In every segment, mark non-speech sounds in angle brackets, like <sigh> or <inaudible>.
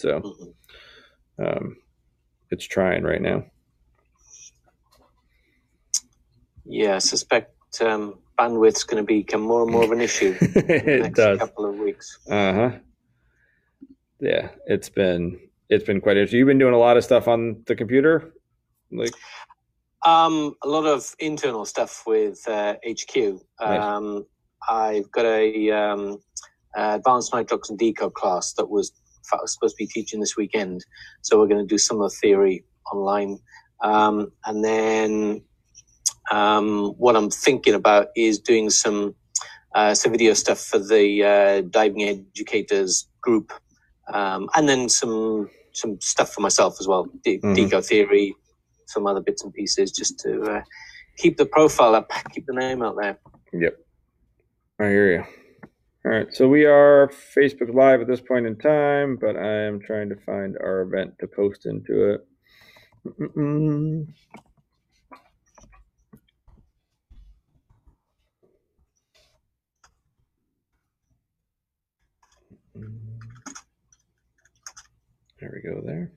So Mhm. um, it's trying right now. Yeah, I suspect um, bandwidth's going to become more and more of an issue <laughs> in the next does. couple of weeks. Uh huh. Yeah, it's been it's been quite interesting. You've been doing a lot of stuff on the computer, like Um, a lot of internal stuff with uh, HQ. Nice. Um, I've got a um, uh, advanced nitrox and deco class that was I was supposed to be teaching this weekend, so we're going to do some of the theory online, um, and then um, what I'm thinking about is doing some uh, some video stuff for the uh, diving educators group, um, and then some some stuff for myself as well, de- Mhm. deco theory, some other bits and pieces, just to uh, keep the profile up, keep the name out there. Yep. I hear you. All right. So we are Facebook Live at this point in time, but I am trying to find our event to post into it. Mm-mm. There we go there.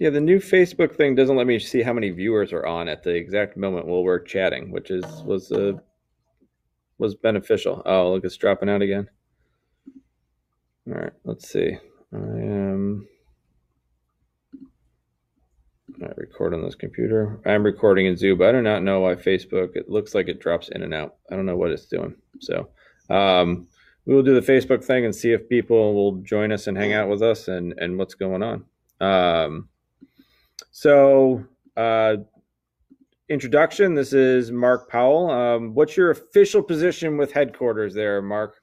Yeah, the new Facebook thing doesn't let me see how many viewers are on at the exact moment while we're chatting, which is was uh, was beneficial. Oh, look, it's dropping out again. All right, let's see. I am not record on this computer. I'm recording in Zoom. but I do not know why Facebook. It looks like it drops in and out. I don't know what it's doing. So um, we will do the Facebook thing and see if people will join us and hang out with us and and what's going on. Um, so, uh, introduction. This is Mark Powell. Um, what's your official position with headquarters there, Mark?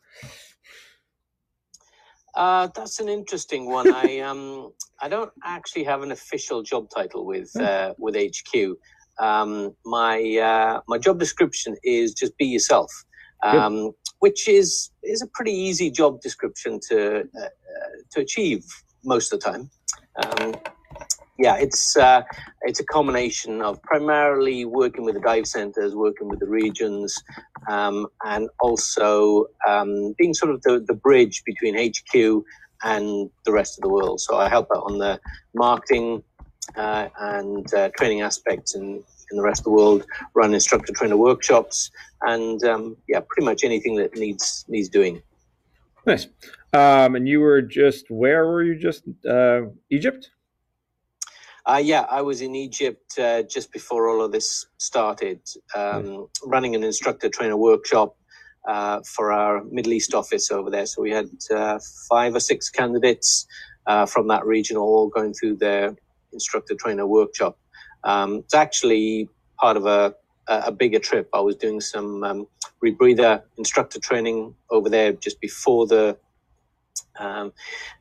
Uh, that's an interesting one. I <laughs> um I don't actually have an official job title with uh, with HQ. Um, my uh, my job description is just be yourself, um, which is is a pretty easy job description to uh, uh, to achieve most of the time. Yeah, it's uh, it's a combination of primarily working with the dive centers, working with the regions, um, and also um, being sort of the, the bridge between HQ and the rest of the world. So I help out on the marketing uh, and uh, training aspects in, in the rest of the world, run instructor trainer workshops, and um, yeah, pretty much anything that needs needs doing. Nice. Um, and you were just where were you just uh, Egypt? Uh, yeah, I was in Egypt uh, just before all of this started, um, running an instructor trainer workshop uh, for our Middle East office over there. So we had uh, five or six candidates uh, from that region all going through their instructor trainer workshop. Um, it's actually part of a, a bigger trip. I was doing some um, rebreather instructor training over there just before the um,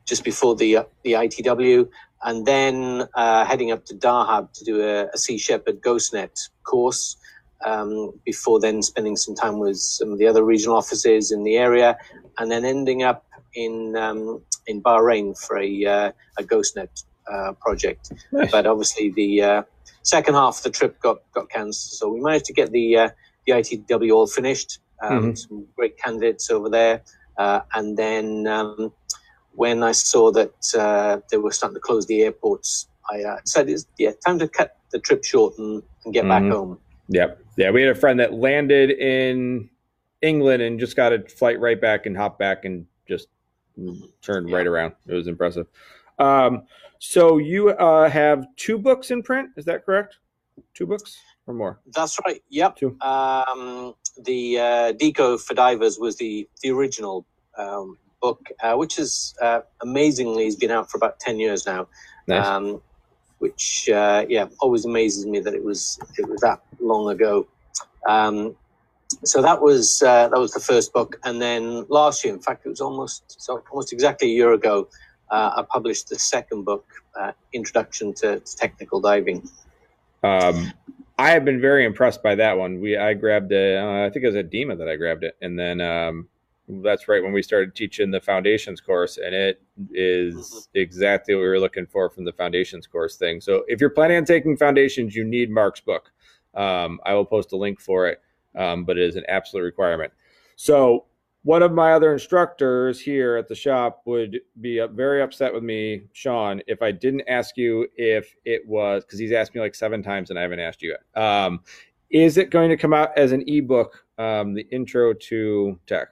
just before the the ITW and then uh, heading up to Dahab to do a, a Sea Shepherd GhostNet course. Um, before then, spending some time with some of the other regional offices in the area, and then ending up in um, in Bahrain for a uh, a GhostNet uh, project. Nice. But obviously, the uh, second half of the trip got got cancelled, so we managed to get the uh, the ITW all finished. Um, Some great candidates over there, uh, and then. When I saw that uh, they were starting to close the airports, I uh, decided, it's, yeah, time to cut the trip short and, and get back Mhm. home. Yep. Yeah, we had a friend that landed in England and just got a flight right back and hopped back and just turned right around. It was impressive. Um, so you uh, have two books in print, is that correct? Two books or more? That's right. Yep. Two. Um, the uh, Deco for Divers was the the original um, book, uh, which is uh, amazingly has been out for about ten years now. Nice. Um, which uh, yeah, always amazes me that it was it was that long ago. Um, so that was uh, that was the first book, and then last year, in fact, it was almost so almost exactly a year ago. Uh, I published the second book, uh, Introduction to, to Technical Diving. Um, I have been very impressed by that one. We I grabbed it. Uh, I think it was a DEMA that I grabbed it, and then um, that's right when we started teaching the foundations course, and it is Mhm. exactly what we were looking for from the foundations course thing. So if you're planning on taking foundations, you need Mark's book. Um, I will post a link for it, um, but it is an absolute requirement. So one of my other instructors here at the shop would be very upset with me, Sean, if I didn't ask you if it was because he's asked me like seven times and I haven't asked you yet. Um, is it going to come out as an ebook, um, the intro to tech?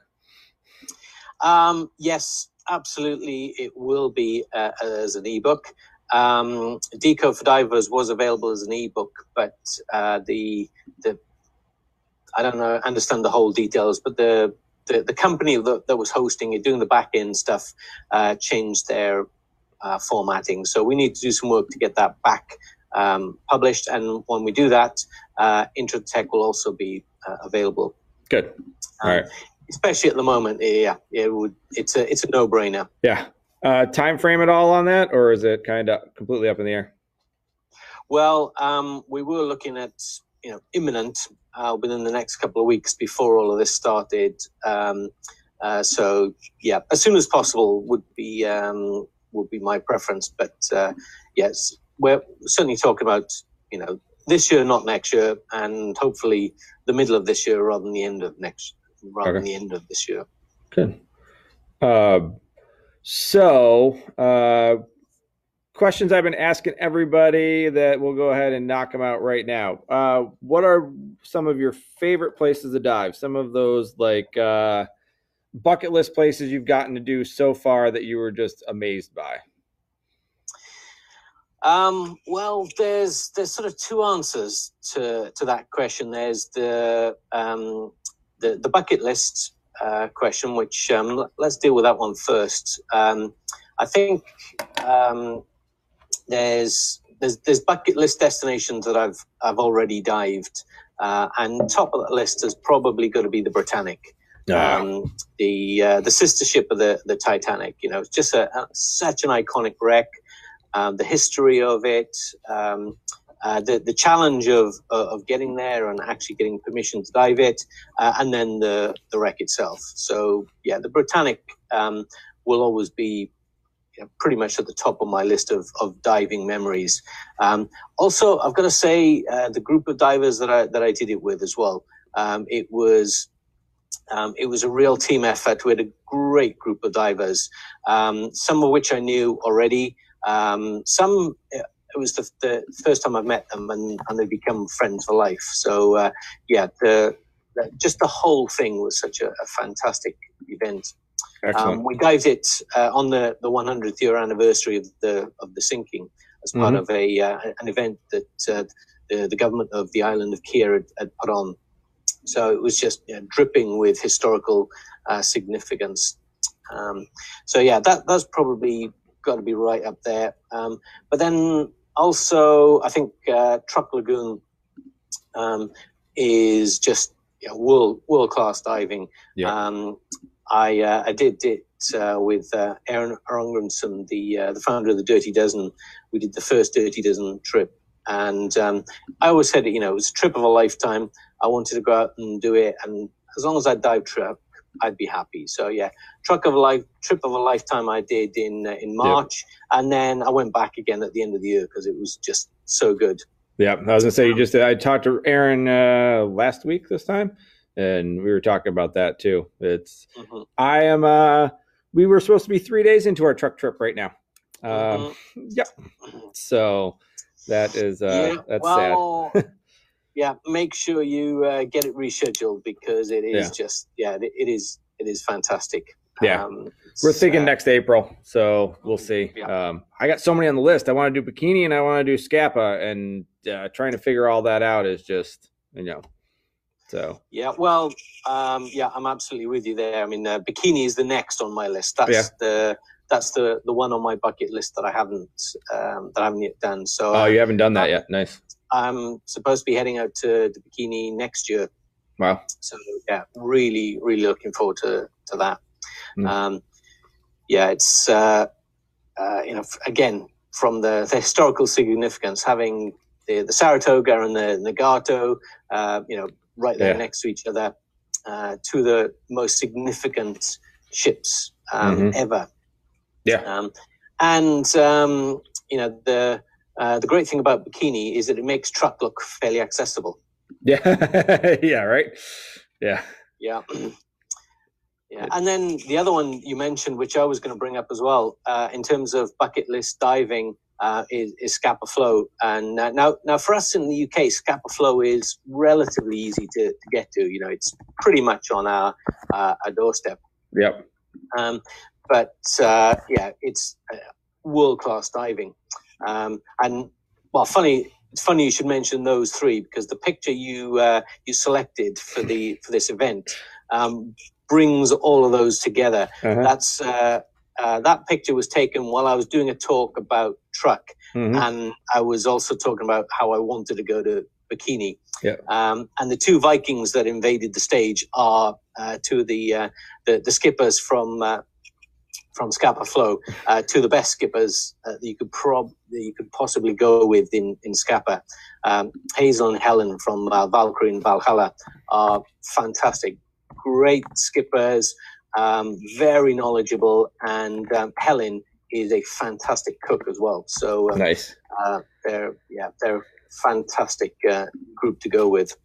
Um, yes, absolutely. It will be uh, as an ebook. Um, Deco for Divers was available as an ebook, but uh, the the I don't know understand the whole details, but the the, the company that, that was hosting it, doing the back end stuff, uh, changed their uh, formatting. So we need to do some work to get that back um, published. And when we do that, uh, Intro Tech will also be uh, available. Good. All um, right. Especially at the moment, yeah, it would. It's a it's a no brainer. Yeah. Uh, time frame at all on that, or is it kind of completely up in the air? Well, um, we were looking at you know imminent uh, within the next couple of weeks before all of this started. Um, uh, so yeah, as soon as possible would be um, would be my preference. But uh, yes, we're certainly talking about you know this year, not next year, and hopefully the middle of this year rather than the end of next rather okay. the end of this year. Good. Uh, so uh, questions I've been asking everybody that we'll go ahead and knock them out right now. Uh, what are some of your favorite places to dive? Some of those like uh, bucket list places you've gotten to do so far that you were just amazed by. Um, well, there's there's sort of two answers to to that question. There's the um, the, the bucket list uh, question, which um, let's deal with that one first. Um, I think um, there's there's there's bucket list destinations that I've I've already dived, uh, and top of that list is probably going to be the Britannic, ah. um, the uh, the sister ship of the the Titanic. You know, it's just a, a such an iconic wreck. Um, the history of it, um, uh, the the challenge of of getting there and actually getting permission to dive it, uh, and then the the wreck itself. So yeah, the Britannic um, will always be pretty much at the top of my list of, of diving memories. Um, also, I've got to say uh, the group of divers that I that I did it with as well. Um, it was um, it was a real team effort. We had a great group of divers, um, some of which I knew already. Um, some uh, it was the, the, first time I've met them, and, and they become friends for life. So uh, yeah, the, the, just the whole thing was such a, a fantastic event. Um, we dived it uh, on the, the 100th year anniversary of the of the sinking as part mm-hmm. of a uh, an event that uh, the the government of the island of Kea had, had put on. So it was just you know, dripping with historical uh, significance. Um, so yeah, that that's probably got to be right up there. Um, but then also, I think uh, Truk Lagoon um, is just you know, world world class diving. Yeah. Um, I uh, I did it uh, with uh, Aaron Arongrenson, the uh, the founder of the Dirty Dozen. We did the first Dirty Dozen trip, and um, I always said, you know, it was a trip of a lifetime. I wanted to go out and do it, and as long as I dive trip, I'd be happy. So yeah, truck of a life trip of a lifetime I did in uh, in March, yep. and then I went back again at the end of the year because it was just so good. Yeah, I was gonna say you just I talked to Aaron uh, last week this time and we were talking about that too. It's mm-hmm. I am uh we were supposed to be three days into our Truk trip right now. Um mm-hmm. yep. So that is uh yeah, that's well, sad. <laughs> yeah, make sure you uh, get it rescheduled because it is yeah. just yeah, it, it is it is fantastic. Yeah. Um, we're thinking uh, next April, so we'll see. Yeah. Um, I got so many on the list. I want to do bikini and I want to do Scapa, and uh, trying to figure all that out is just you know so yeah, well, um, yeah, I'm absolutely with you there. I mean, uh, bikini is the next on my list. That's yeah. the that's the the one on my bucket list that I haven't um, that I haven't yet done. So oh, you haven't done that yet. Nice. I'm supposed to be heading out to the bikini next year. Wow. So yeah, really, really looking forward to to that. Mm. Um, yeah, it's uh, uh, you know again from the, the historical significance having the, the Saratoga and the Nagato, uh, you know, right there yeah. next to each other, uh, two of the most significant ships um, mm-hmm. ever. Yeah. Um, and um, you know the uh, the great thing about bikini is that it makes Truk look fairly accessible. <laughs> Yeah. yeah. Right. Yeah. Yeah. <clears throat> Yeah, and then the other one you mentioned, which I was going to bring up as well, uh, in terms of bucket list diving, uh, is, is Scapa Flow. And uh, now, now for us in the UK, Scapa Flow is relatively easy to, to get to. You know, it's pretty much on our uh, our doorstep. Yep. Um, but uh, yeah, it's uh, world class diving. Um, and well, funny. It's funny you should mention those three because the picture you uh, you selected for the <laughs> for this event um, brings all of those together. Uh-huh. That's uh, uh, that picture was taken while I was doing a talk about Truk, Mhm. and I was also talking about how I wanted to go to Bikini. Yeah. Um, and the two Vikings that invaded the stage are uh, two of the, uh, the the skippers from uh, from Scapa Flow, uh, of the best skippers uh, that you could prob that you could possibly go with in in Scapa. Um, Hazel and Helen from uh, Valkyrie and Valhalla are fantastic, great skippers, um, very knowledgeable, and um, Helen is a fantastic cook as well. So uh, Nice. uh, they're yeah they're a fantastic uh, group to go with.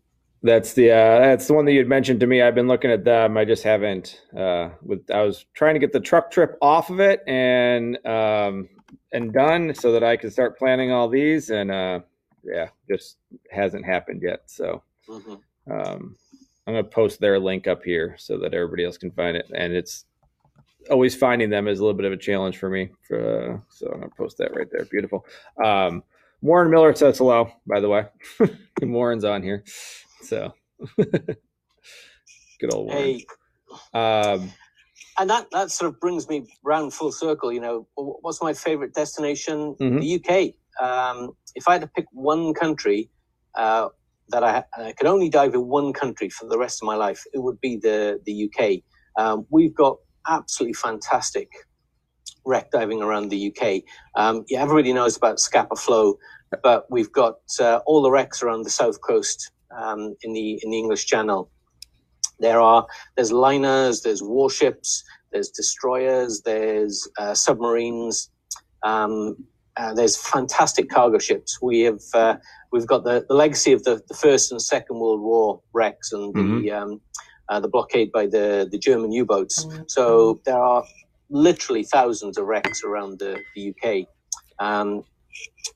That's the uh, that's the one that you'd mentioned to me. I've been looking at them. I just haven't. Uh, with I was trying to get the Truk trip off of it and um, and done so that I could start planning all these. And uh, yeah, just hasn't happened yet. So hmm um, I'm gonna post their link up here so that everybody else can find it. And it's always finding them is a little bit of a challenge for me. For, uh, so I'm gonna post that right there. Beautiful. Um, Warren Miller says hello. By the way, <laughs> Warren's on here. So <laughs> good old Warren. Hey, Um, and that that sort of brings me round full circle. You know, what's my favorite destination? Mhm. The UK. Um, if I had to pick one country uh, that I, I could only dive in one country for the rest of my life, it would be the the UK. Um, we've got absolutely fantastic wreck diving around the UK. Um, yeah, everybody knows about Scapa Flow, but we've got uh, all the wrecks around the south coast um, in the in the English Channel. There are there's liners, there's warships, there's destroyers, there's uh, submarines. Um, uh, there's fantastic cargo ships. We have uh, we've got the, the legacy of the, the First and Second World War wrecks and the um, uh, the blockade by the the German U-boats. So there are literally thousands of wrecks around the, the UK. Um,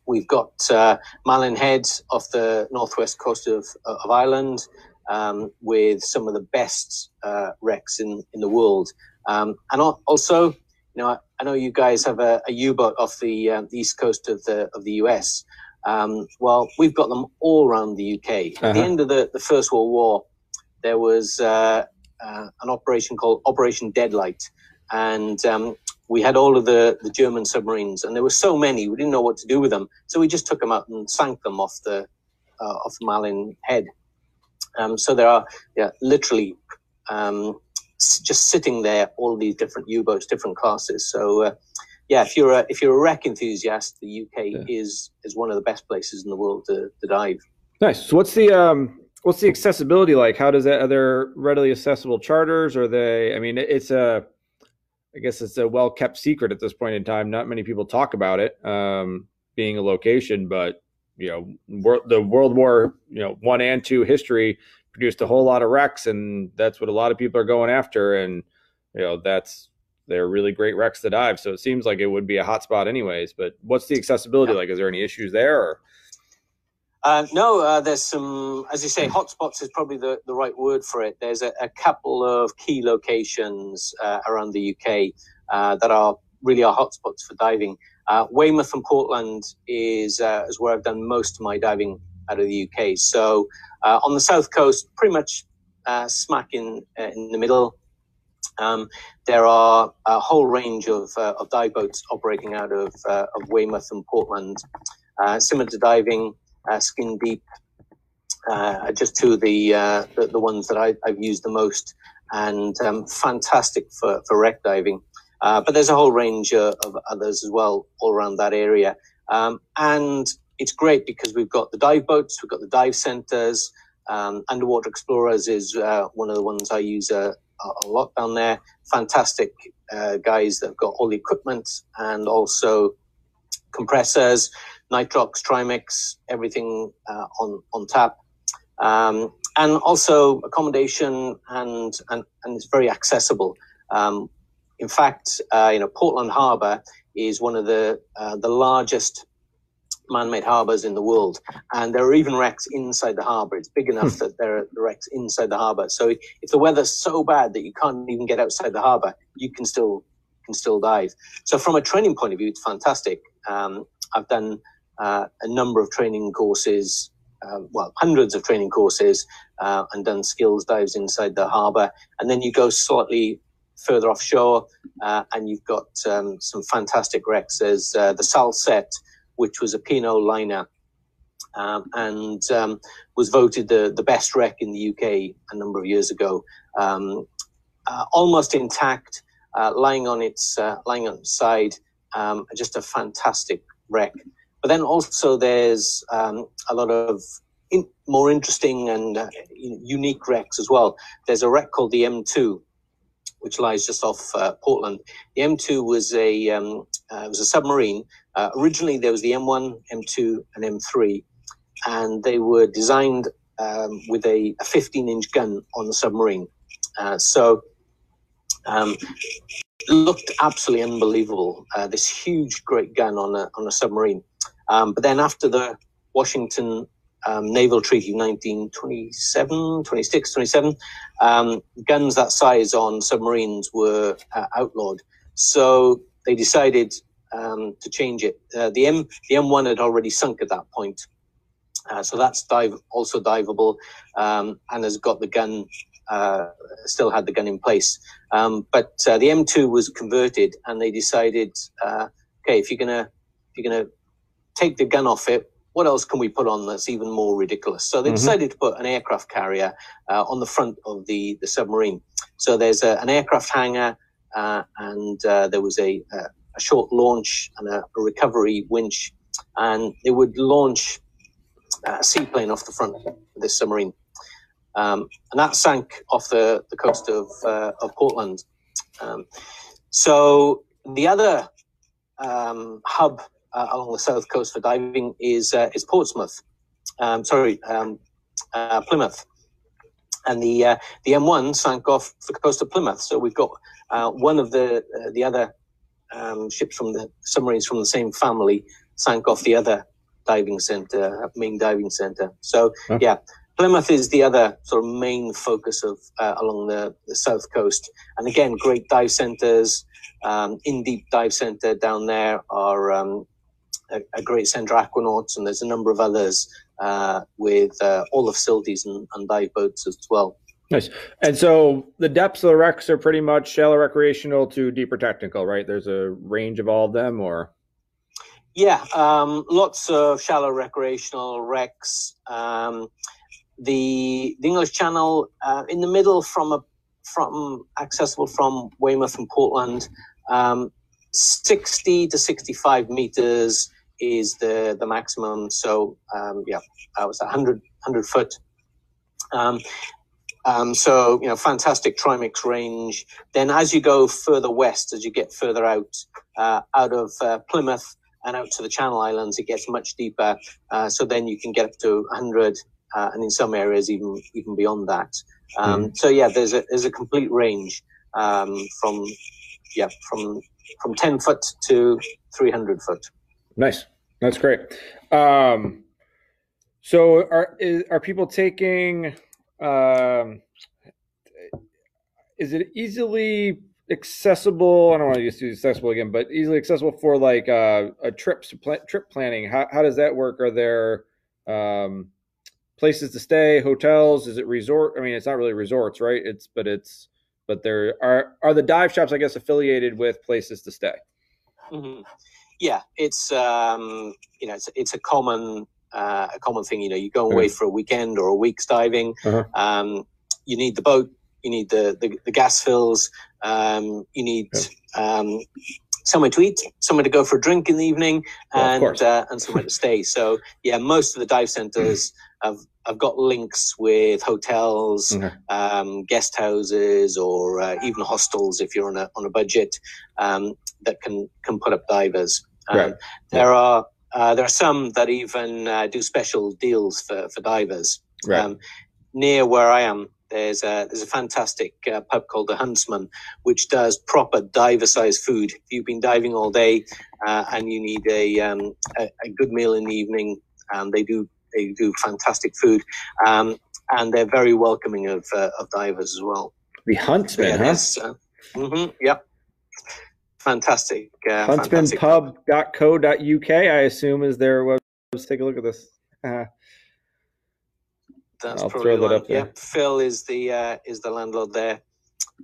we've got uh, Malin Head off the northwest coast of, of Ireland um, with some of the best uh, wrecks in, in the world. Um, and also, you know, I, I know you guys have a, a U-boat off the, uh, the east coast of the of the US. Um, well, we've got them all around the UK. At the Uh-huh. end of the, the First World War, there was uh, uh, an operation called Operation Deadlight, and um, we had all of the, the German submarines, and there were so many we didn't know what to do with them. So we just took them out and sank them off the uh, off Malin Head. Um, so there are yeah, literally um, s- just sitting there all these different U-boats, different classes. So uh, yeah, if you're a if you're a wreck enthusiast, the UK Yeah. is is one of the best places in the world to, to dive. nice. So what's the um, what's the accessibility like? How does that? Are there readily accessible charters? Are they? I mean, it's a. I guess it's a well kept secret at this point in time. Not many people talk about it um, being a location, but you know, wor- the World War you know one and two history produced a whole lot of wrecks, and that's what a lot of people are going after. And you know, that's they're really great wrecks to dive. So it seems like it would be a hot spot, anyways. But what's the accessibility Yeah. like? Is there any issues there? Or? Uh, no, uh, there's some, as you say, hotspots is probably the, the right word for it. There's a, a couple of key locations uh, around the UK uh, that are really are hotspots for diving. Uh, Weymouth and Portland is uh, is where I've done most of my diving out of the UK. So on the south coast, pretty much smack in in the middle. Um, there are a whole range of, of dive boats operating out of, of Weymouth and Portland. Scimitar diving, Skin Deep, uh, just two of the, uh, the the ones that I, I've used the most, and um, fantastic for, for wreck diving. Uh, but there's a whole range uh, of others as well all around that area, um, and it's great because we've got the dive boats, we've got the dive centers. Um, Underwater Explorers is uh, one of the ones I use a, a lot down there. Fantastic uh, guys that have got all the equipment and also compressors, nitrox, trimix, everything uh, on on tap. Um, and also accommodation and, and, and it's very accessible. Um, in fact, uh, you know, Portland Harbor is one of the, uh, the largest man-made harbors in the world, and there are even wrecks inside the harbor. It's big enough hmm. that there are wrecks inside the harbor. So if the weather's so bad that you can't even get outside the harbor, you can still can still dive. So from a training point of view, it's fantastic. Um, I've done a number of training courses, uh, well, hundreds of training courses, uh, and done skills dives inside the harbor. And then you go slightly further offshore, uh, and you've got um, some fantastic wrecks. Uh, the Salsette which was a P&O liner um, and um, was voted the, the best wreck in the UK a number of years ago. Um, uh, almost intact, uh, lying on its uh, lying on its side, um, just a fantastic wreck. But then also there's um, a lot of in, more interesting and uh, unique wrecks as well. There's a wreck called the M2, which lies just off uh, Portland. The M2 was a um, uh, was a submarine uh, originally, there was the M1, M2, and M3, and they were designed um, with a, 15 inch gun on the submarine. Uh, so, um, looked absolutely unbelievable. Uh, this huge, great gun on a, on a submarine. Um, but then, after the Washington um, Naval Treaty of 1927, 26, 27, um, guns that size on submarines were uh, outlawed. So they decided um, to change it. Uh, the M the M1 had already sunk at that point, uh, so that's dive also diveable, um, and has got the gun. Uh, still had the gun in place, um, but uh, the M2 was converted, and they decided, uh, okay, if you're gonna if you're gonna take the gun off it, what else can we put on that's even more ridiculous? So they mm-hmm. decided to put an aircraft carrier uh, on the front of the, the submarine. So there's a, an aircraft hangar, uh, and uh, there was a, a, a short launch and a, a recovery winch, and they would launch a seaplane off the front of this submarine. Um, and that sank off the, the coast of, uh, of Portland. Um, so the other um, hub uh, along the south coast for diving is uh, is Portsmouth. Um, sorry, um, uh, Plymouth. And the uh, the M1 sank off the coast of Plymouth. So we've got uh, one of the the other um, ships from the submarines from the same family sank off the other diving center, main diving center. So huh. yeah, Plymouth is the other sort of main focus of uh, along the, the south coast. And again, great dive centers. Um, in deep dive center down there are um, a, a, great center aquanauts, and there's a number of others uh, with uh, all the facilities and, and dive boats as well. Nice. And so the depths of the wrecks are pretty much shallow recreational to deeper technical, right? There's a range of all of them, or yeah, um, lots of shallow recreational wrecks. Um, the the English Channel uh, in the middle from a from accessible from Weymouth and Portland, um, sixty to sixty five meters is the the maximum. So um, yeah, that was 100, 100 foot. Um, um, so, you know, fantastic trimix range. Then as you go further west, as you get further out, uh, out of uh, Plymouth and out to the Channel Islands, it gets much deeper. Uh, so then you can get up to 100 uh, and in some areas even even beyond that. Um, mm. So yeah, there's a there's a complete range um, from yeah from from 10 foot to 300 foot. Nice, that's great. Um, so are is, are people taking um, is it easily accessible? I don't want to use accessible again, but easily accessible for like uh, a trip trip planning. How how does that work? Are there um, places to stay, hotels? Is it resort? I mean, it's not really resorts, right? It's but it's but there are are the dive shops, I guess, affiliated with places to stay. Mm-hmm. Yeah, it's um, you know it's it's a common uh, a common thing. You know, you go away for a weekend or a week's diving. Uh-huh. Um, you need the boat. You need the the, the gas fills. Um, you need um, somewhere to eat, somewhere to go for a drink in the evening, and well, uh, and somewhere to <laughs> stay. So yeah, most of the dive centers have have got links with hotels, mm-hmm. um, guest houses, or uh, even hostels if you're on a on a budget um, that can can put up divers. Um, right. There yeah. are uh, there are some that even uh, do special deals for, for divers. Right. Um, near where I am, there's a there's a fantastic uh, pub called the Huntsman, which does proper diver sized food. If you've been diving all day uh, and you need a, um, a a good meal in the evening, and they do they do fantastic food, um, and they're very welcoming of uh, of divers as well. The Huntsman, Yeah, huh? uh, mhm, yep. Fantastic. Uh. Huntsmanpub.co.uk, I assume, is their web. Let's take a look at this. Uh, That's I'll probably throw that up there. Yep, Phil is the uh, is the landlord there.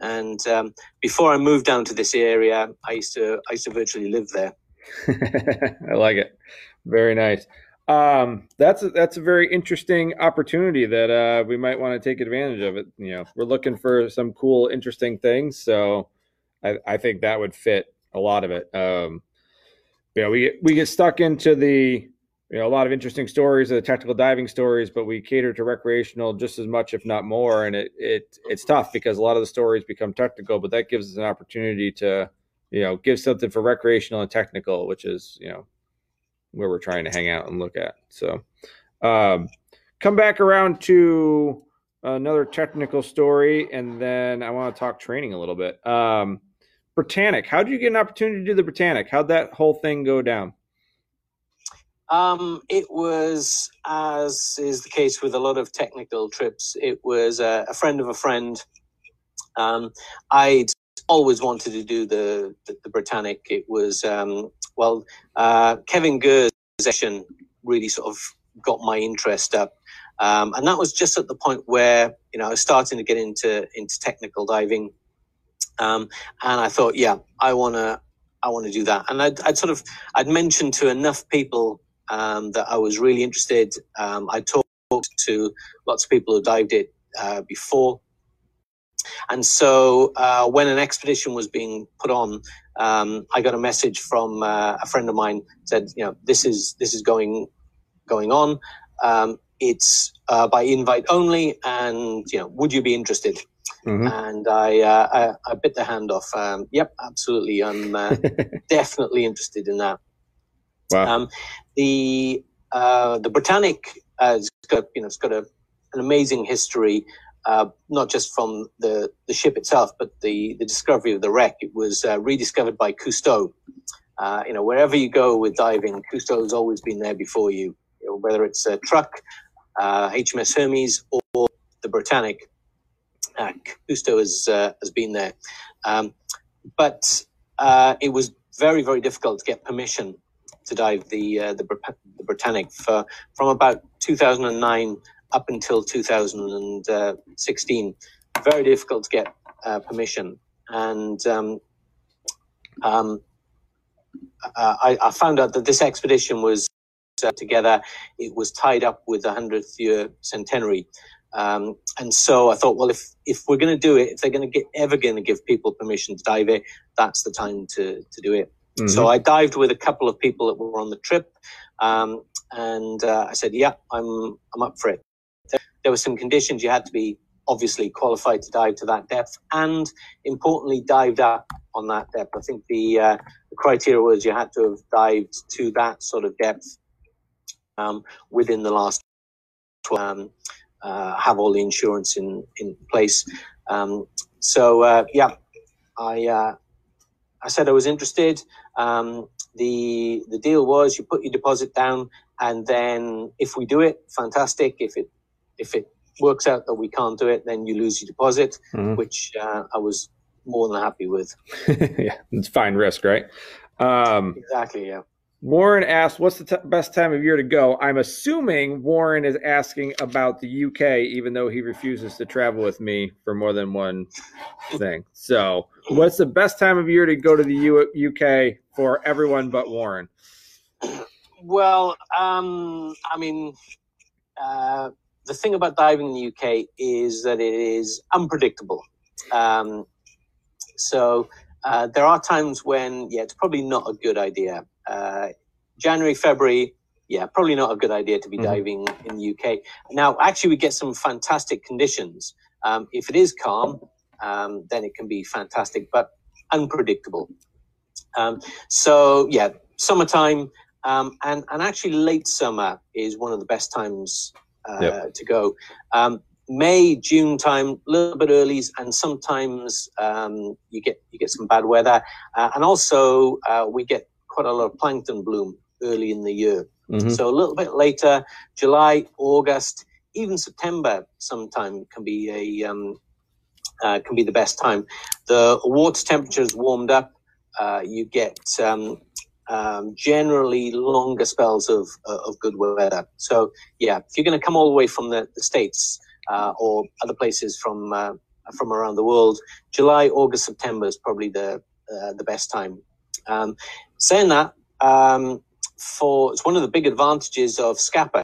And um, before I moved down to this area, I used to I used to virtually live there. <laughs> I like it. Very nice. Um, that's a, that's a very interesting opportunity that uh, we might want to take advantage of. It. You know, we're looking for some cool, interesting things. So I, I think that would fit a lot of it. Um, we get, we get stuck into the you know a lot of interesting stories, the technical diving stories, but we cater to recreational just as much, if not more. And it it it's tough because a lot of the stories become technical, but that gives us an opportunity to you know give something for recreational and technical, which is you know where we're trying to hang out and look at. So um, come back around to another technical story, and then I want to talk training a little bit. Um, Britannic, how did you get an opportunity to do the Britannic? How'd that whole thing go down? Um, it was, as is the case with a lot of technical trips, it was a, a friend of a friend. Um, I'd always wanted to do the, the, the Britannic. It was, um, well, uh, Kevin Gurr's session really sort of got my interest up. Um, and that was just at the point where, you know, I was starting to get into, into technical diving. Um, and I thought, yeah, I want to, I want to do that. And I'd, I'd sort of, I'd mentioned to enough people um, that I was really interested. Um, I talked to lots of people who dived it uh, before. And so uh, when an expedition was being put on, um, I got a message from uh, a friend of mine said, you know, this is this is going going on. Um, it's uh, by invite only, and you know, would you be interested? Mhm. And I, uh, I I bit the hand off. Um, yep, absolutely. I'm uh, <laughs> definitely interested in that. Wow. Um, the uh, the Britannic uh, has got you know it's got a, an amazing history, uh, not just from the, the ship itself, but the, the discovery of the wreck. It was uh, rediscovered by Cousteau. Uh, you know, wherever you go with diving, Cousteau has always been there before you. you know, whether it's a Truk, uh, HMS Hermes, or the Britannic, uh, Cousteau has uh, has been there. Um, but uh, it was very very difficult to get permission to dive the uh, the, the Britannic for from about 2009 up until 2016. Very difficult to get uh, permission, and um, um, uh, I, I found out that this expedition was together. It was tied up with the 100th year centenary. Um, and so I thought, well, if, if we're going to do it, if they're going to ever going to give people permission to dive it, that's the time to, to do it. So I dived with a couple of people that were on the trip, um, and uh, I said, "Yeah, I'm I'm up for it." There, there were some conditions you had to be obviously qualified to dive to that depth, and importantly, dived up on that depth. I think the, uh, the criteria was you had to have dived to that sort of depth um, within the last 12, um, uh, have all the insurance in in place. Um, so uh, yeah, I. Uh, I said I was interested. Um, the the deal was you put your deposit down, and then if we do it, fantastic. If it if it works out that we can't do it, then you lose your deposit, Mhm. which uh, I was more than happy with. <laughs> yeah, it's fine risk, right? Um, Exactly. Yeah. Warren asked, "What's the t- best time of year to go?" I'm assuming Warren is asking about the UK, even though he refuses to travel with me for more than one thing. So, what's the best time of year to go to the U- UK for everyone but Warren? Well, um, I mean, uh, the thing about diving in the UK is that it is unpredictable. Um, so uh, there are times when, yeah, it's probably not a good idea. Uh, January, February, yeah, probably not a good idea to be Mhm. diving in the UK. Now, actually, we get some fantastic conditions. Um, if it is calm, um, then it can be fantastic, but unpredictable. Um, so, yeah, summertime, um, and, and actually, late summer is one of the best times uh, Yep. to go. May, June time, a little bit early, and sometimes um, you get you get some bad weather, uh, and also uh, we get quite a lot of plankton bloom early in the year. Mhm. So a little bit later, July, August, even September, sometime can be a um, uh, can be the best time. The water temperature is warmed up. Uh, you get um, um, generally longer spells of uh, of good weather. So yeah, if you're going to come all the way from the, the states or other places from uh, from around the world, July, August, September is probably the uh, the best time. Um, saying that, um, for it's one of the big advantages of Scapa.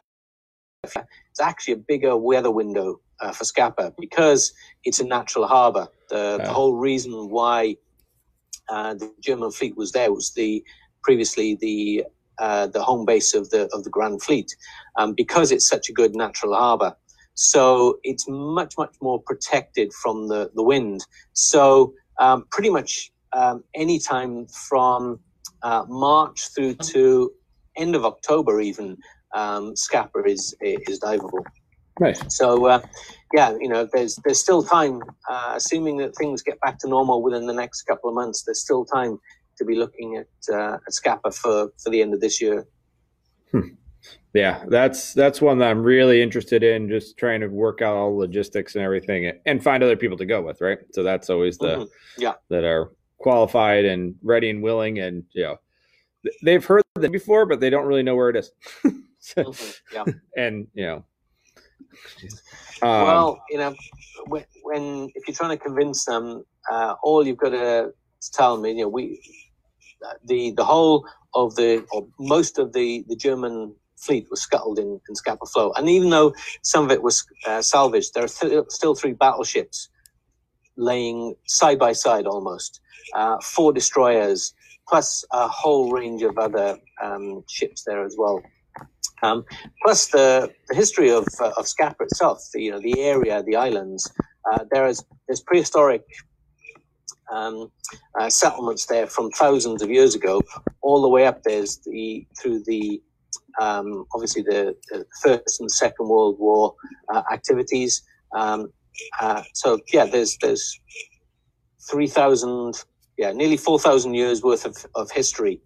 It's actually a bigger weather window uh, for Scapa because it's a natural harbour. The, the whole reason why uh, the German fleet was there was the previously the uh, the home base of the of the Grand Fleet, um, because it's such a good natural harbour. So it's much much more protected from the the wind. So um, pretty much um, any time from uh, March through to end of October, even um, Scapa is is diveable. Right. So uh, yeah, you know, there's there's still time, uh, assuming that things get back to normal within the next couple of months. There's still time to be looking at uh, at Scapa for for the end of this year. Yeah, that's that's one that I'm really interested in. Just trying to work out all the logistics and everything, and find other people to go with. Right. So that's always the Mhm. Yeah. that are qualified and ready and willing, and you know they've heard that before, but they don't really know where it is. <laughs> So- Mhm. Yeah. and you know, um, well, you know, when, when if you're trying to convince them, uh, all you've got to tell them, you know, we the the whole of the or most of the the German fleet was scuttled in, in Scapa Flow, and even though some of it was uh, salvaged, there are th- still three battleships laying side by side almost, uh, four destroyers, plus a whole range of other um, ships there as well. Um, plus the, the history of uh, of Scapa itself, the, you know, the area, the islands. Uh, there is there's prehistoric um, uh, settlements there from thousands of years ago, all the way up there's the through the um, obviously the, the First and Second World War uh, activities. Um, uh, so yeah, there's there's three thousand, yeah, nearly four thousand years worth of, of history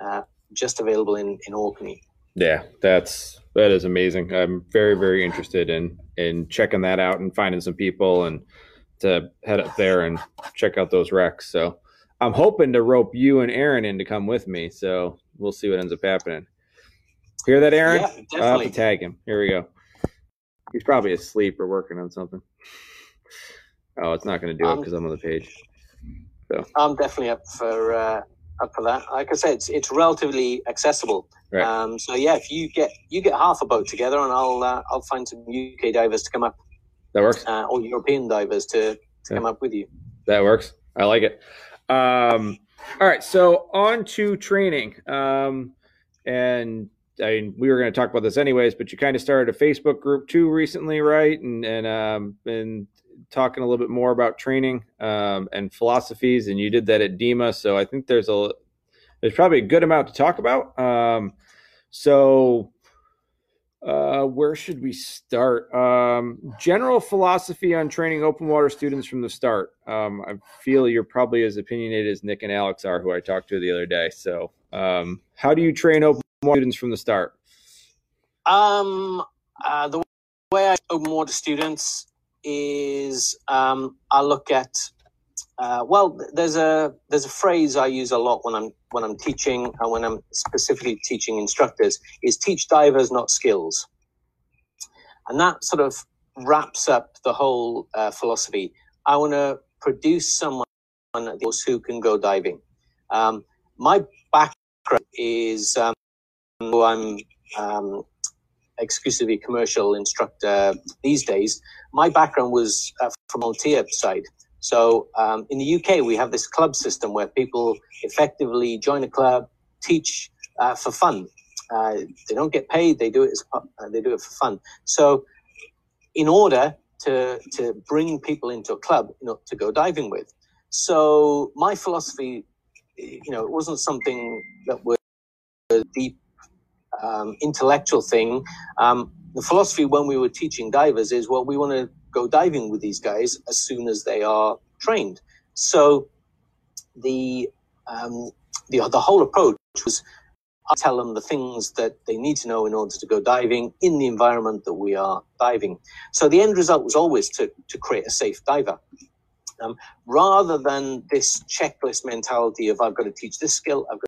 uh, just available in in Orkney. Yeah, that's that is amazing. I'm very very interested in in checking that out and finding some people and to head up there and check out those wrecks. So I'm hoping to rope you and Aaron in to come with me. So we'll see what ends up happening. Hear that, Aaron? Yeah, I'll have definitely. to tag him. Here we go. He's probably asleep or working on something. Oh, it's not going to do it Um, because I'm on the page. I'm definitely up for uh, up for that. Like I said, it's it's relatively accessible. Right. Um, so yeah, if you get you get half a boat together, and I'll uh, I'll find some UK divers to come up, That works. uh, or European divers to, to Yeah. come up with you. That works. I like it. Um, all right, so on to training. Um, and I mean, we were going to talk about this anyways, but you kind of started a Facebook group too recently, right? And and um, been talking a little bit more about training um, and philosophies, and you did that at DEMA. So I think there's a there's probably a good amount to talk about. Um, so uh, where should we start? Um, general philosophy on training open water students from the start. Um, I feel you're probably as opinionated as Nick and Alex are, who I talked to the other day. So, um, how do you train open water students from the start? Um, uh, the way I open water students is um, I look at uh, well, there's a there's a phrase I use a lot when I'm when I'm teaching and when I'm specifically teaching instructors is teach divers, not skills, and that sort of wraps up the whole uh, philosophy. I want to produce someone who can go diving. Um, my background is um, I'm um, exclusively commercial instructor these days. My background was uh, from Altea side. So um, in the UK, we have this club system where people effectively join a club, teach uh, for fun. Uh, they don't get paid; they do it as uh, they do it for fun. So, in order to to bring people into a club, you know, to go diving with. So my philosophy, you know, it wasn't something that was deep um, intellectual thing. Um, the philosophy when we were teaching divers is well, we want to go diving with these guys as soon as they are trained. So the um, the the whole approach was I tell them the things that they need to know in order to go diving in the environment that we are diving. So the end result was always to, to create a safe diver. Um, rather than this checklist mentality of I've got to teach this skill, I've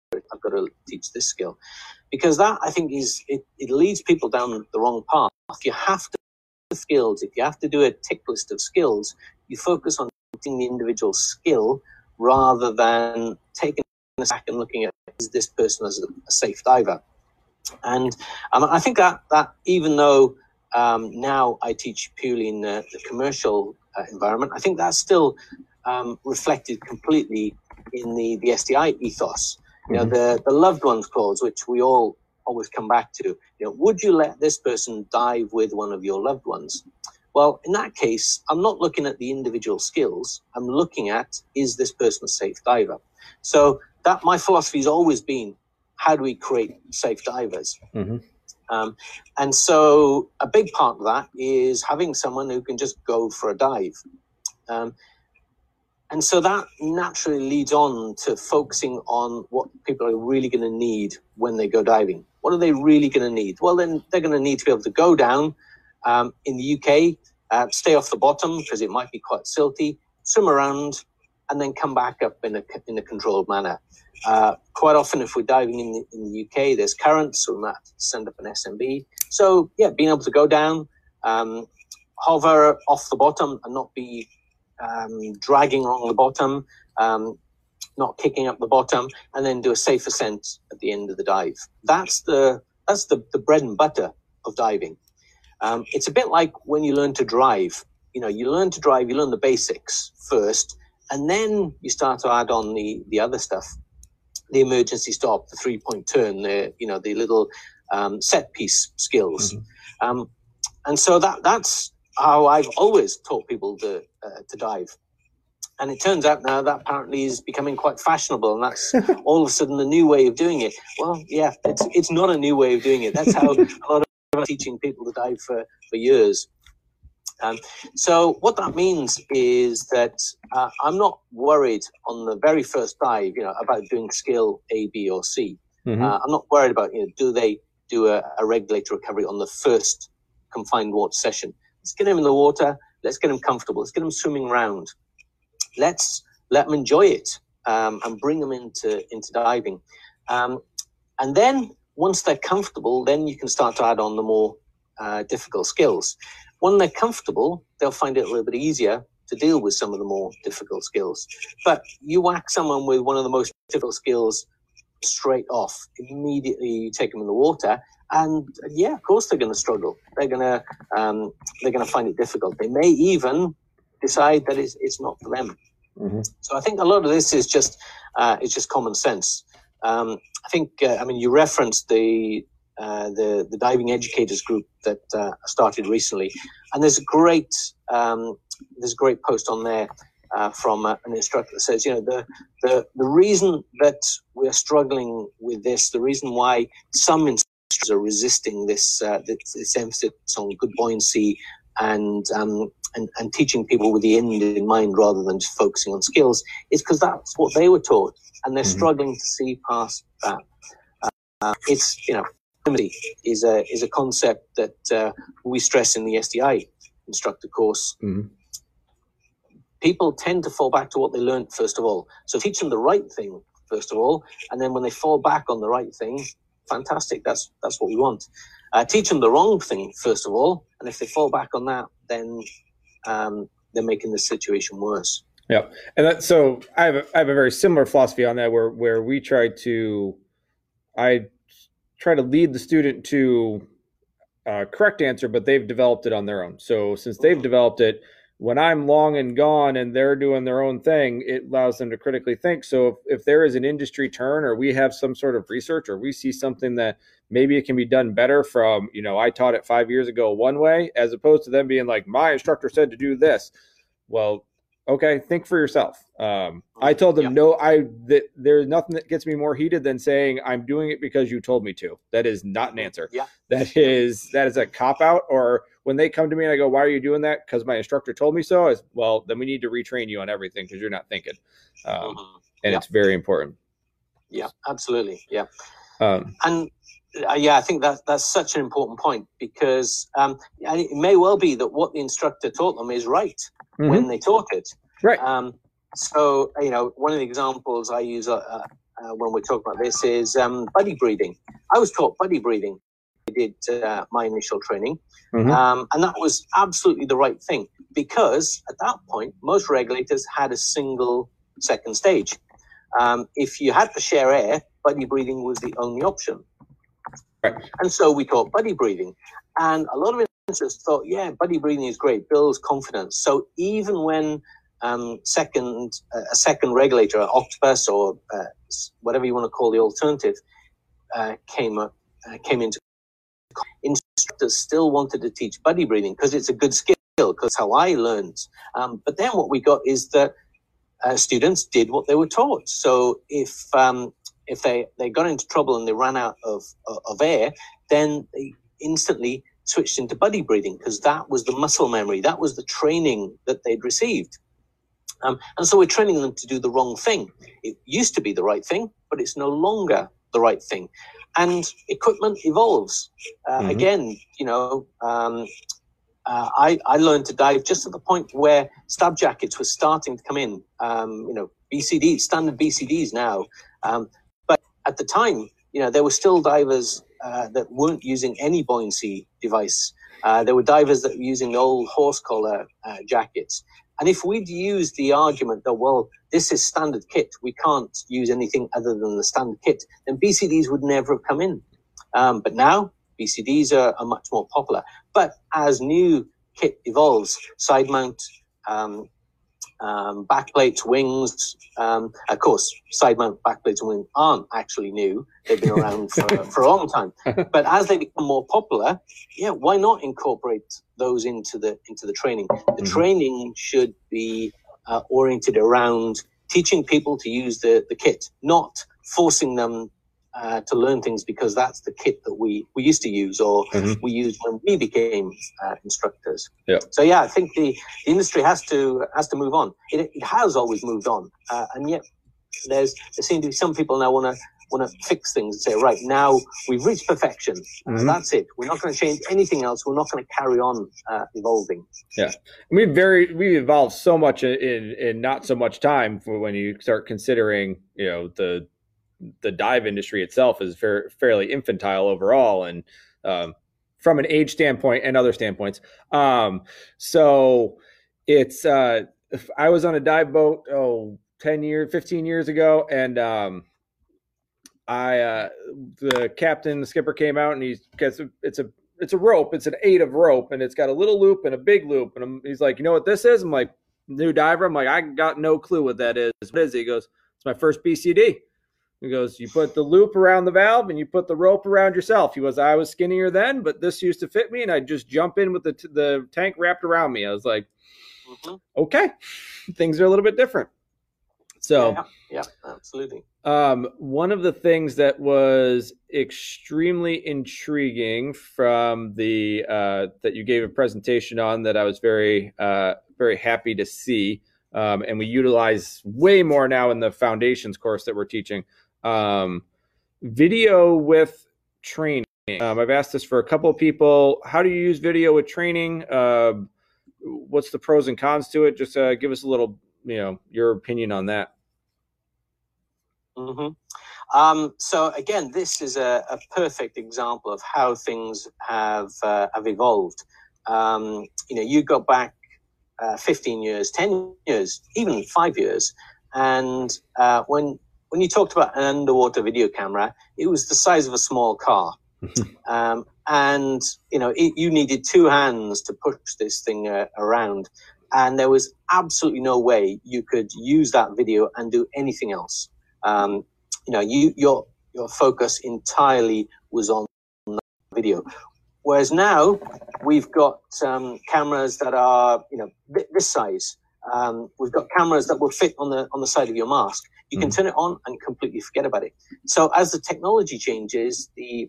got, I've got to teach this skill, because that I think is it, it leads people down the wrong path. If you have to skills, if you have to do a tick list of skills, you focus on the individual skill rather than taking a back and looking at is this person as a, a safe diver. And um, I think that that even though um, now I teach purely in the, the commercial uh, environment, I think that's still um, reflected completely in the, the SDI ethos. You know, mm-hmm. the, the loved ones clause, which we all always come back to. You know, would you let this person dive with one of your loved ones? Well, in that case, I'm not looking at the individual skills. I'm looking at is this person a safe diver? So that my philosophy has always been how do we create safe divers? Mm-hmm. Um, and so a big part of that is having someone who can just go for a dive. Um, and so that naturally leads on to focusing on what people are really going to need when they go diving. What are they really going to need? Well, then they're going to need to be able to go down um, in the UK, uh, stay off the bottom because it might be quite silty, swim around, and then come back up in a, in a controlled manner. Uh, quite often, if we're diving in the, in the UK, there's currents, so we might send up an SMB. So, yeah, being able to go down, um, hover off the bottom and not be um, dragging along the bottom, um, not kicking up the bottom, and then do a safe ascent at the end of the dive. That's the that's the, the bread and butter of diving. Um, it's a bit like when you learn to drive. You know, you learn to drive, you learn the basics first, and then you start to add on the the other stuff, the emergency stop, the three point turn, the you know the little um, set piece skills, mm-hmm. um, and so that that's how I've always taught people to uh, to dive. And it turns out now that apparently is becoming quite fashionable, and that's <laughs> all of a sudden the new way of doing it. Well, yeah, it's it's not a new way of doing it. That's how <laughs> a lot of teaching people to dive for for years. Um, so what that means is that uh, I'm not worried on the very first dive, you know, about doing skill A, B, or C. am mm-hmm. uh, not worried about, you know, do they do a, a regulator recovery on the first confined water session? Let's get them in the water. Let's get them comfortable. Let's get them swimming around. Let's let them enjoy it um, and bring them into into diving. Um, and then once they're comfortable, then you can start to add on the more uh, difficult skills. When they're comfortable, they'll find it a little bit easier to deal with some of the more difficult skills. But you whack someone with one of the most difficult skills straight off, immediately you take them in the water, and yeah, of course they're going to struggle. They're going to um, they're going to find it difficult. They may even decide that it's, it's not for them. Mm-hmm. So I think a lot of this is just uh, it's just common sense. Um, I think uh, I mean you referenced the uh, the the diving educators group that uh, started recently, and there's a great um, there's a great post on there uh, from uh, an instructor that says, you know, the the the reason that we're struggling with this, the reason why some instructors are resisting this uh, this, this, emphasis on good buoyancy and um, and, and teaching people with the end in mind rather than just focusing on skills is because that's what they were taught, and they're mm-hmm. struggling to see past that. it's you know is a is a concept that uh, we stress in the SDI instructor course. Mm-hmm. People tend to fall back to what they learned first of all. So teach them the right thing first of all, and then when they fall back on the right thing, fantastic. That's that's what we want. Uh, teach them the wrong thing first of all, and if they fall back on that, then um, they're making the situation worse. Yeah, and that, so I have a, I have a very similar philosophy on that, where where we try to, I try to lead the student to uh, correct answer, but they've developed it on their own. So since they've developed it, when I'm long and gone and they're doing their own thing, it allows them to critically think. So if, if there is an industry turn or we have some sort of research or we see something that maybe it can be done better from, you know, I taught it five years ago one way, as opposed to them being like, my instructor said to do this. Well, okay, think for yourself. Um, I told them Yeah. no, I that there's nothing that gets me more heated than saying I'm doing it because you told me to. That is not an answer. Yeah. That is that is a cop out. Or when they come to me and I go, "Why are you doing that?" Because my instructor told me so. Is well, then we need to retrain you on everything because you're not thinking, um, Mhm. and Yeah. it's very important. Yeah, absolutely. Yeah. Um, And uh, yeah, I think that that's such an important point because um, and it may well be that what the instructor taught them is right mhm, when they taught it. Right. Um, so you know, one of the examples I use uh, uh, uh, when we talk about this is um, buddy breathing. I was taught buddy breathing. Did uh, my initial training, Mhm. um, and that was absolutely the right thing because at that point, most regulators had a single second stage. Um, if you had to share air, buddy breathing was the only option. Right. And so we taught buddy breathing. And a lot of instructors thought, yeah, buddy breathing is great, builds confidence. So even when um, second uh, a second regulator, Octopus or uh, whatever you want to call the alternative, uh, came up, uh, came into instructors still wanted to teach buddy breathing because it's a good skill because how I learned. Um, but then what we got is that uh, students did what they were taught. So if um, if they, they got into trouble and they ran out of of air, then they instantly switched into buddy breathing because that was the muscle memory, that was the training that they'd received. Um, and so we're training them to do the wrong thing. It used to be the right thing, but it's no longer the right thing. And equipment evolves. Uh, Mhm. Again, you know, um, uh, I, I learned to dive just at the point where stab jackets were starting to come in. Um, you know, BCDs, standard BCDs now. Um, but at the time, you know, there were still divers uh, that weren't using any buoyancy device. Uh, there were divers that were using the old horse collar uh, jackets. And if we'd used the argument that, well, this is standard kit, we can't use anything other than the standard kit, then BCDs would never have come in. Um, but now BCDs are, are much more popular. But as new kit evolves, side mount, um, um, backplates, wings, um, of course, side mount backplates and wings aren't actually new. They've been <laughs> around for, for a long time. But as they become more popular, yeah, why not incorporate those into the into the training? The Mhm. training should be uh, oriented around teaching people to use the, the kit, not forcing them uh, to learn things because that's the kit that we, we used to use or Mhm. we used when we became uh, instructors. Yeah. So yeah, I think the, the industry has to has to move on. It, it has always moved on, uh, and yet there's there seem to be some people now want to want to fix things and say, right now we've reached perfection. Mhm. that's it. We're not going to change anything else. We're not going to carry on uh, evolving. Yeah. we very we evolved so much in, in in not so much time for when you start considering you know the the dive industry itself is fair, fairly infantile overall and um, from an age standpoint and other standpoints um, so it's uh i was on a dive boat oh 10 years 15 years ago and um i uh the captain the skipper came out and he's because it's a it's a rope. It's an eight of rope, and it's got a little loop and a big loop. And I'm, he's like, you know what this is? I'm like, new diver. I'm like, I got no clue what that is. What is? He goes, it's my first BCD. He goes, you put the loop around the valve and you put the rope around yourself. He was, I was skinnier then, but this used to fit me, and I'd just jump in with the t- the tank wrapped around me. I was like, Mhm. okay, <laughs> things are a little bit different. So. yeah, yeah, absolutely. Um, one of the things that was extremely intriguing from the uh, that you gave a presentation on that I was very uh, very happy to see, um, and we utilize way more now in the foundations course that we're teaching. Um, video with training. Um, I've asked this for a couple of people. How do you use video with training? Uh, what's the pros and cons to it? Just uh, give us a little, you know, your opinion on that. hmm Um, so again, this is a, a perfect example of how things have uh, have evolved. Um, you know, you go back uh, 15 years, 10 years, even five years, and uh, when when you talked about an underwater video camera, it was the size of a small car, <laughs> um, and you know it, you needed two hands to push this thing uh, around, and there was absolutely no way you could use that video and do anything else. Um, you know, you your your focus entirely was on the video. Whereas now we've got um, cameras that are you know this size, Um, we've got cameras that will fit on the on the side of your mask. You can Mhm. turn it on and completely forget about it. So as the technology changes, the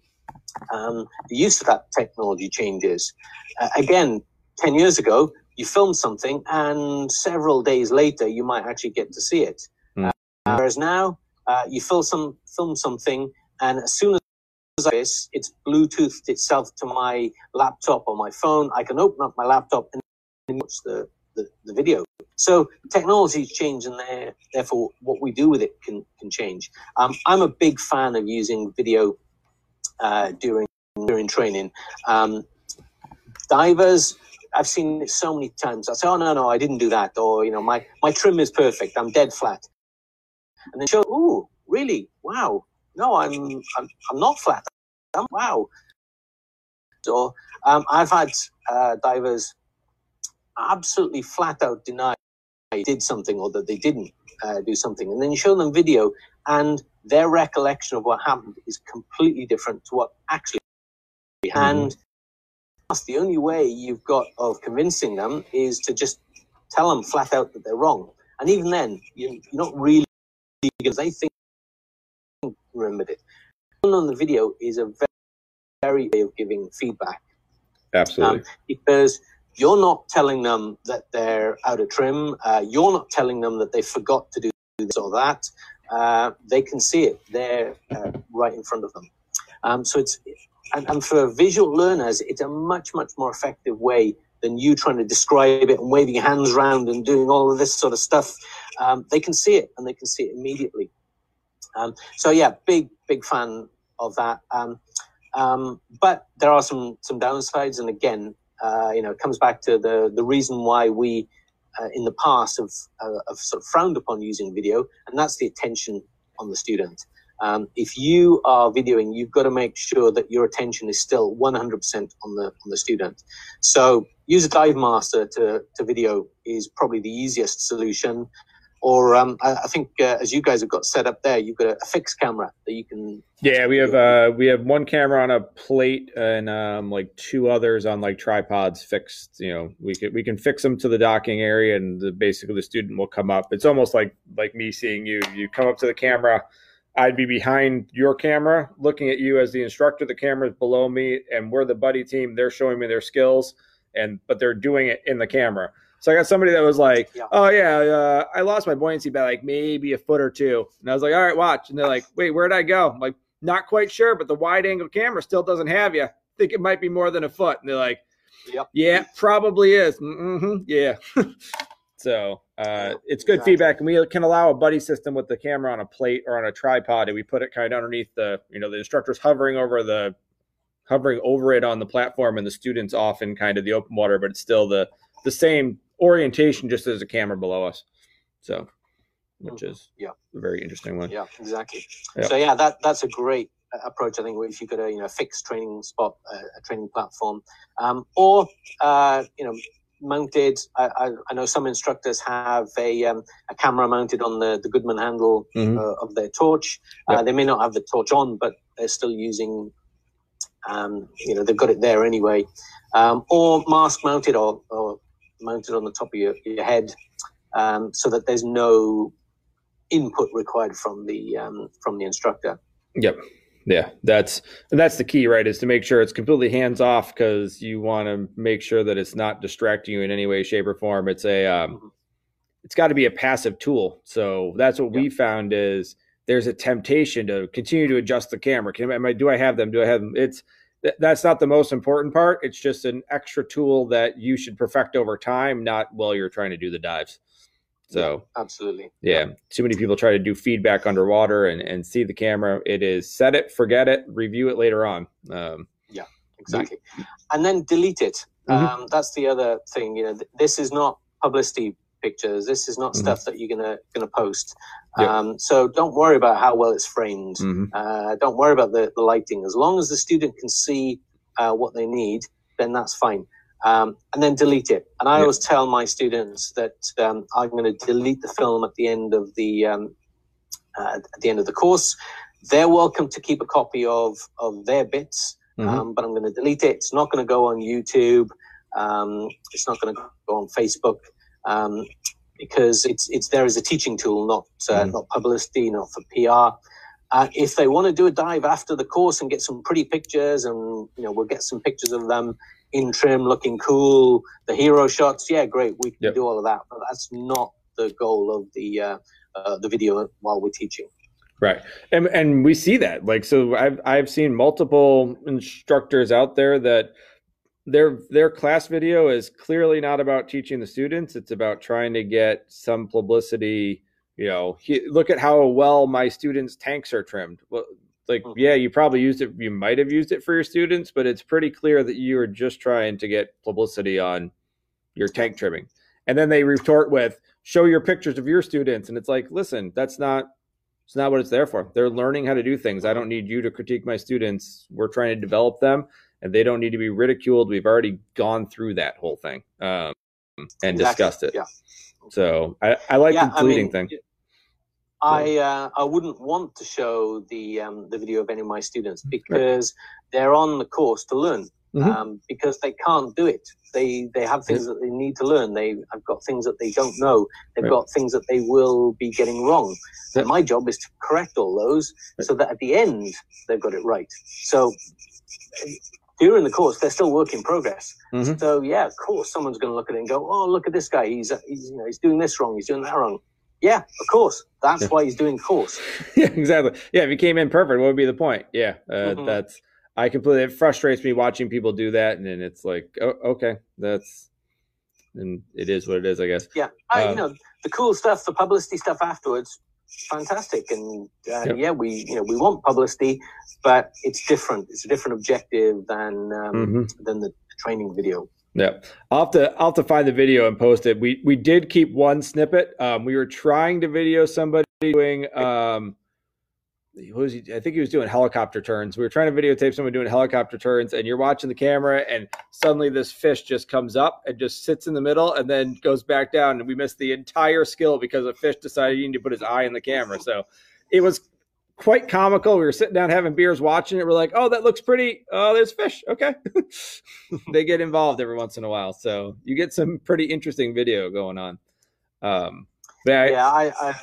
um, the use of that technology changes. Uh, again, ten years ago, you filmed something, and several days later, you might actually get to see it. Mhm. Uh, whereas now, uh, you film some film something, and as soon as this, it's Bluetoothed itself to my laptop or my phone. I can open up my laptop and watch the, the, the video. So technology is changing there- therefore what we do with it can can change. Um, I'm a big fan of using video uh, during during training. Um, divers, I've seen it so many times. I say, "Oh no, no, I didn't do that," or you know, my my trim is perfect. I'm dead flat, and then show, oh, really? Wow! No, I'm I'm, I'm not flat. I'm wow." So um, I've had uh, divers absolutely flat out deny they did something or that they didn't uh, do something, and then you show them video, and their recollection of what happened is completely different to what actually happened. And that's the only way you've got of convincing them is to just tell them flat out that they're wrong. And even then, you, you're not really because they think they remembered it. On the video is a very, very way of giving feedback Absolutely. because you're not telling them that they're out of trim. Uh, you're not telling them that they forgot to do this or that. Uh, they can see it there uh, right in front of them. Um, so it's and, and for visual learners, it's a much much more effective way than you trying to describe it and waving your hands around and doing all of this sort of stuff. Um, they can see it and they can see it immediately. Um, so yeah, big big fan of that. Um, um, but there are some some downsides, and again, uh, you know, comes back to the the reason why we uh, in the past have, uh, have sort of frowned upon using video, and that's the attention on the student. Um, if you are videoing, you've got to make sure that your attention is still 100% on the on the student. So use a dive master to, to video is probably the easiest solution. Or um, I, I think uh, as you guys have got set up there, you've got a, a fixed camera that you can. Yeah, we have uh we have one camera on a plate and um like two others on like tripods fixed. You know, we can we can fix them to the docking area, and the, basically the student will come up. It's almost like like me seeing you. You come up to the camera. I'd be behind your camera, looking at you as the instructor. The camera's below me, and we're the buddy team. They're showing me their skills, and but they're doing it in the camera. So I got somebody that was like, Yeah. "Oh yeah, uh, I lost my buoyancy by like maybe a foot or two. and I was like, "All right, watch." And they're like, "Wait, where'd I go?" I'm like, "Not quite sure, but the wide angle camera still doesn't have you. I think it might be more than a foot." And they're like, Yep. "Yeah, probably is." Mm-hmm, yeah. <laughs> so uh, it's good Exactly. feedback, and we can allow a buddy system with the camera on a plate or on a tripod, and we put it kind of underneath the, you know, the instructor's hovering over the, hovering over it on the platform, and the students off in kind of the open water, but it's still the the same orientation, just as a camera below us. So, which Mhm. is Yeah. a very interesting one. Yeah, exactly. Yeah. So yeah, that that's a great uh, approach. I think if you got a you know fixed training spot, uh, a training platform, um, or uh, you know mounted. I, I, I know some instructors have a um, a camera mounted on the the Goodman handle Mhm. uh, of their torch. Uh, they may not have the torch on, but they're still using. Um, you know they've got it there anyway, um, or mask mounted or, or mounted on the top of your, your head, um, so that there's no input required from the um, from the instructor. Yep. Yeah, that's and that's the key, right? Is to make sure it's completely hands off because you want to make sure that it's not distracting you in any way, shape, or form. It's a, um, Mhm. it's got to be a passive tool. So that's what we found is there's a temptation to continue to adjust the camera. Can am I, do I have them? Do I have them? It's th- that's not the most important part. It's just an extra tool that you should perfect over time, not while you're trying to do the dives. So Absolutely. yeah, too many people try to do feedback underwater and, and see the camera. It is set it, forget it, review it later on. Um, yeah, Exactly. And then delete it. Mhm. Um, that's the other thing. You know, th- this is not publicity pictures. This is not Mhm. stuff that you're gonna gonna post. Yeah. Um, so don't worry about how well it's framed. mhm. Uh, don't worry about the, the lighting. As long as the student can see uh, what they need, then that's fine. Um, and then delete it. And I Yeah. always tell my students that um, I'm going to delete the film at the end of the um, uh, at the end of the course. They're welcome to keep a copy of of their bits, Mhm. um, but I'm going to delete it. It's not going to go on YouTube. Um, it's not going to go on Facebook. Um, because it's it's there as a teaching tool, not uh, mm. not publicity, not for PR. Uh, if they want to do a dive after the course and get some pretty pictures, and you know we'll get some pictures of them in trim, looking cool, the hero shots, yeah, great, we can yep. do all of that. But that's not the goal of the uh, uh, the video while we're teaching. Right, and and we see that like so. I've I've seen multiple instructors out there that their their class video is clearly not about teaching the students. It's about trying to get some publicity you know he, look at how well my students tanks are trimmed. Well like mm-hmm. yeah you probably used it you might have used it for your students but it's pretty clear that you are just trying to get publicity on your tank trimming. And then they retort with show your pictures of your students. And it's like listen that's not it's not what it's there for. They're learning how to do things. I don't need you to critique my students. We're trying to develop them and they don't need to be ridiculed. We've already gone through that whole thing um, and exactly. discussed it. Yeah. So I, I like yeah, the bleeding I mean, thing. I uh, I wouldn't want to show the um, the video of any of my students because right. they're on the course to learn. Mm-hmm. Um, because they can't do it. They they have things that they need to learn. They have got things that they don't know. They've right. got things that they will be getting wrong. And my job is to correct all those right. so that at the end they've got it right. So during the course, they're still work in progress. Mm-hmm. So yeah, of course, someone's going to look at it and go, "Oh, look at this guy. He's, he's you know he's doing this wrong. He's doing that wrong." Yeah, of course. That's yeah. why he's doing course. <laughs> yeah, exactly. Yeah, if he came in perfect, what would be the point? Yeah, uh, mm-hmm. that's. I completely. It frustrates me watching people do that, and then it's like, oh, okay, that's, and it is what it is, I guess. Yeah, I, you um, know, the cool stuff, the publicity stuff afterwards fantastic. And uh, yep. yeah we you know we want publicity but it's different. It's a different objective than um, mm-hmm. than the training video. Yeah i'll have to i'll have to find the video and post it. We we did keep one snippet. Um, we were trying to video somebody doing um, he, I think he was doing helicopter turns. We were trying to videotape someone doing helicopter turns, and you're watching the camera, and suddenly this fish just comes up and just sits in the middle and then goes back down. And we missed the entire skill because a fish decided he needed to put his eye in the camera. So it was quite comical. We were sitting down having beers watching it. We're like, oh, that looks pretty. Oh, there's fish. Okay. <laughs> they get involved every once in a while. So you get some pretty interesting video going on. Um, yeah, I, I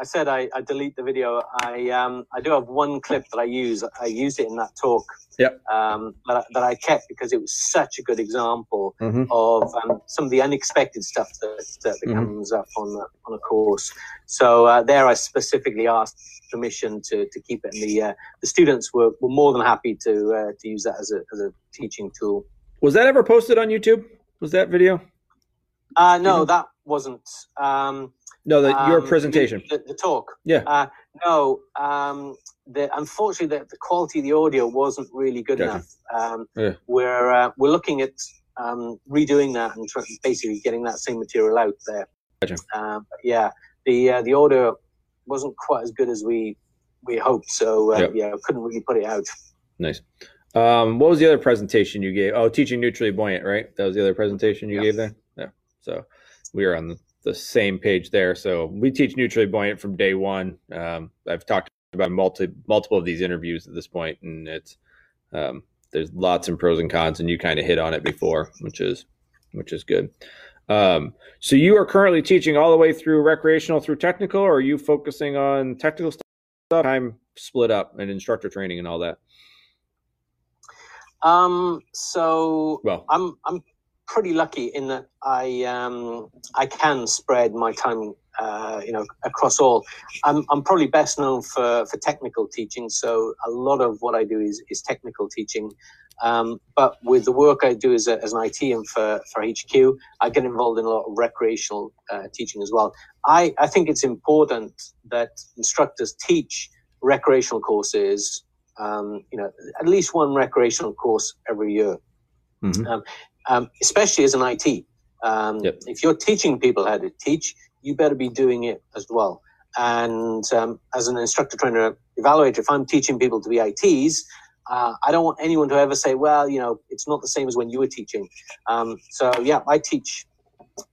I said I, I delete the video. I um I do have one clip that I use. I used it in that talk. Yep. Um, that, that I kept because it was such a good example mm-hmm. of um, some of the unexpected stuff that, that mm-hmm. comes up on the, on a course. So uh, there, I specifically asked permission to, to keep it, and the uh, the students were, were more than happy to uh, to use that as a as a teaching tool. Was that ever posted on YouTube? Was that video? Uh, no, that wasn't. Um, no, the, um, your presentation. The, the talk. Yeah. Uh, no, um, the, unfortunately, the, the, quality of the audio wasn't really good gotcha. enough. Um, yeah. We're uh, we're looking at um, redoing that and try, basically getting that same material out there. Gotcha. Uh, yeah, the uh, the audio wasn't quite as good as we we hoped, so uh, yep. yeah, couldn't really put it out. Nice. Um, what was the other presentation you gave? Oh, teaching neutrally buoyant, right? That was the other presentation you gave there. Yeah. So we are on the the same page there. So we teach neutrally buoyant from day one. Um, I've talked about multi, multiple of these interviews at this point, and it's um, there's lots and pros and cons, and you kind of hit on it before, which is which is good. Um, so you are currently teaching all the way through recreational through technical, or are you focusing on technical stuff? I'm split up and instructor training and all that. Um, so well, I'm I'm pretty lucky in that I um, I can spread my time, uh, you know, across all. I'm, I'm probably best known for, for technical teaching, so a lot of what I do is, is technical teaching. Um, but with the work I do as, a, as an IT and for, for HQ, I get involved in a lot of recreational uh, teaching as well. I, I think it's important that instructors teach recreational courses, um, you know, at least one recreational course every year. Mm-hmm. Um, um, especially as an IT. Um, yep. If you're teaching people how to teach, you better be doing it as well. And um, as an instructor trainer evaluator, if I'm teaching people to be ITs, uh, I don't want anyone to ever say, well, you know, it's not the same as when you were teaching. Um, so, yeah, I teach.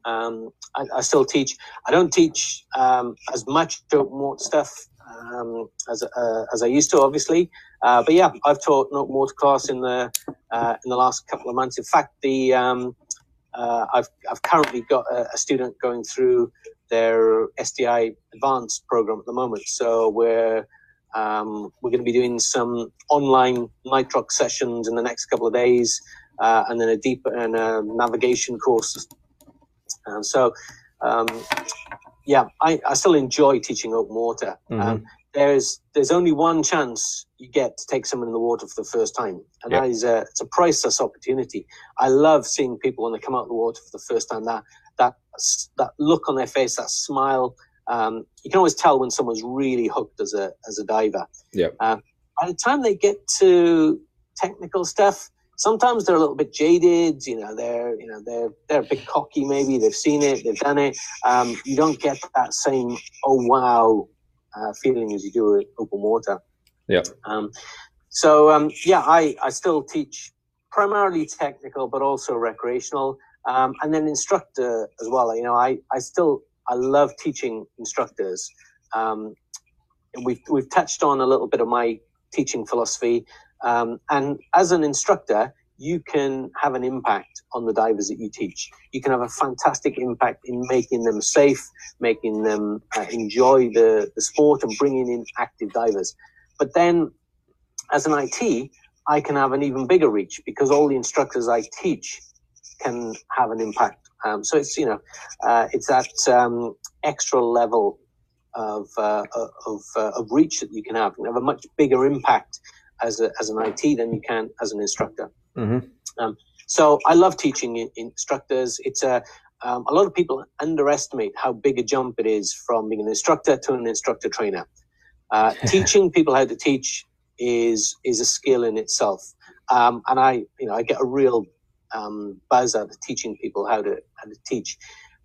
Um, I, I, still teach. I don't teach um, as much more stuff um, as uh, as I used to, obviously. Uh, but yeah, I've taught no mortar class in the uh, in the last couple of months. In fact, the um, uh, I've I've currently got a, a, student going through their SDI advanced program at the moment. So we're um, we're going to be doing some online nitrox sessions in the next couple of days, uh, and then a deep and a navigation course. And so, um, yeah, I, I still enjoy teaching open water. Mm-hmm. Um, there's there's only one chance you get to take someone in the water for the first time, and that is a it's a priceless opportunity. I love seeing people when they come out of the water for the first time. That that that look on their face, that smile. Um, you can always tell when someone's really hooked as a as a diver. Yeah. Uh, by the time they get to technical stuff, sometimes they're a little bit jaded. You know, they're you know they're they're a bit cocky. Maybe they've seen it, they've done it. Um, you don't get that same oh wow uh, feeling as you do in open water. Yeah. Um, so um, yeah, I I still teach primarily technical, but also recreational, um, and then instructor as well. You know, I I still I love teaching instructors. Um, we've we've touched on a little bit of my teaching philosophy, um, and as an instructor, you can have an impact on the divers that you teach. You can have a fantastic impact in making them safe, making them uh, enjoy the, the sport and bringing in active divers. But then as an IT, I can have an even bigger reach because all the instructors I teach can have an impact. Um, so it's, you know, uh, it's that um, extra level of, uh, of, uh, of reach that you can have. You can have a much bigger impact as, a, as an IT than you can as an instructor. Mm-hmm. Um, so I love teaching instructors. It's a um, a lot of people underestimate how big a jump it is from being an instructor to an instructor trainer. Uh, <laughs> teaching people how to teach is is a skill in itself, um, and I you know I get a real um, buzz out of teaching people how to how to teach.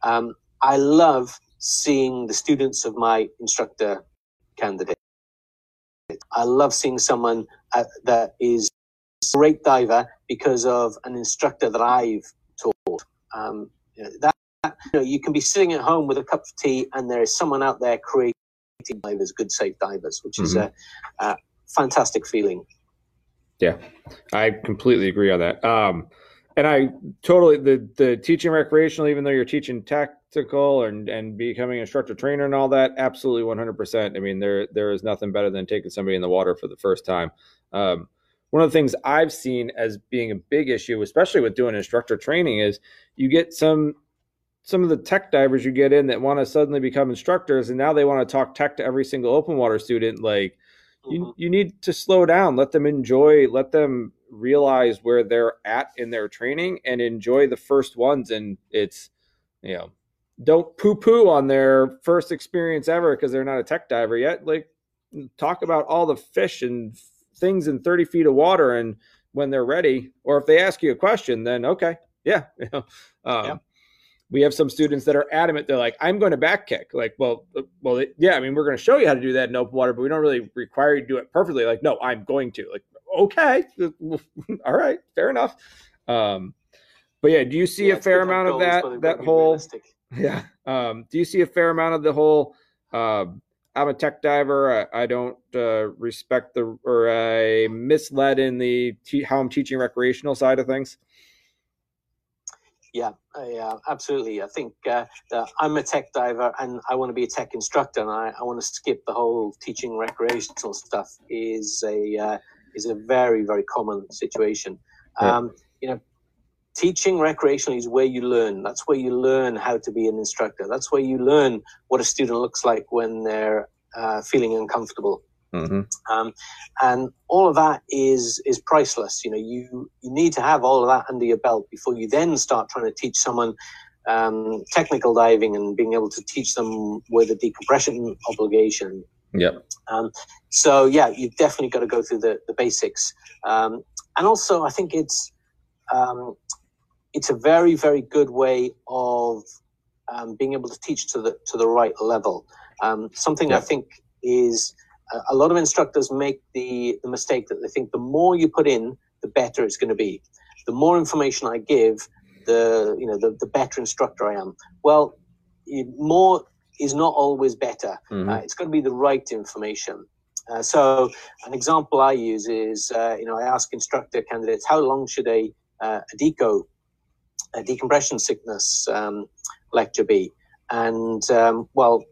Um, I love seeing the students of my instructor candidate. I love seeing someone uh, that is great diver because of an instructor that I've taught. Um, that you know, you can be sitting at home with a cup of tea, and there is someone out there creating divers, good safe divers, which mm-hmm. is a, a, fantastic feeling. Yeah, I completely agree on that. Um, and I totally the the teaching recreational, even though you're teaching tactical and and becoming instructor trainer and all that, absolutely 100. percent I mean, there there is nothing better than taking somebody in the water for the first time. Um, one of the things I've seen as being a big issue, especially with doing instructor training, is you get some some of the tech divers you get in that want to suddenly become instructors and now they want to talk tech to every single open water student like mm-hmm. you, you need to slow down let them enjoy let them realize where they're at in their training and enjoy the first ones and it's you know don't poo poo on their first experience ever because they're not a tech diver yet like talk about all the fish and things in 30 feet of water and when they're ready or if they ask you a question then okay yeah <laughs> um, yeah. we have some students that are adamant they're like i'm going to back kick like well uh, well yeah i mean we're going to show you how to do that in open water but we don't really require you to do it perfectly like no i'm going to like okay <laughs> all right fair enough um, but yeah do you see yeah, a fair amount of that that whole realistic. <laughs> yeah um, do you see a fair amount of the whole uh, I'm a tech diver. I, I don't uh, respect the or I misled in the how I'm teaching recreational side of things. Yeah, yeah, absolutely. I think uh, I'm a tech diver and I want to be a tech instructor, and I, I want to skip the whole teaching recreational stuff. is a uh, is a very very common situation. Yeah. Um, you know, teaching recreationally is where you learn. That's where you learn how to be an instructor. That's where you learn what a student looks like when they're uh, feeling uncomfortable. Mm-hmm. Um, and all of that is is priceless. You know, you you need to have all of that under your belt before you then start trying to teach someone um, technical diving and being able to teach them with a decompression obligation. Yep. Um, so yeah, you've definitely got to go through the the basics. Um, and also, I think it's um, it's a very very good way of um, being able to teach to the to the right level. Um, something yeah. I think is uh, a lot of instructors make the, the mistake that they think the more you put in, the better it's going to be. The more information I give, the you know the, the better instructor I am. Well, more is not always better. Mm-hmm. Uh, it's got to be the right information. Uh, so an example I use is, uh, you know, I ask instructor candidates, how long should a, uh, a deco decompression sickness um, lecture be? And um, well,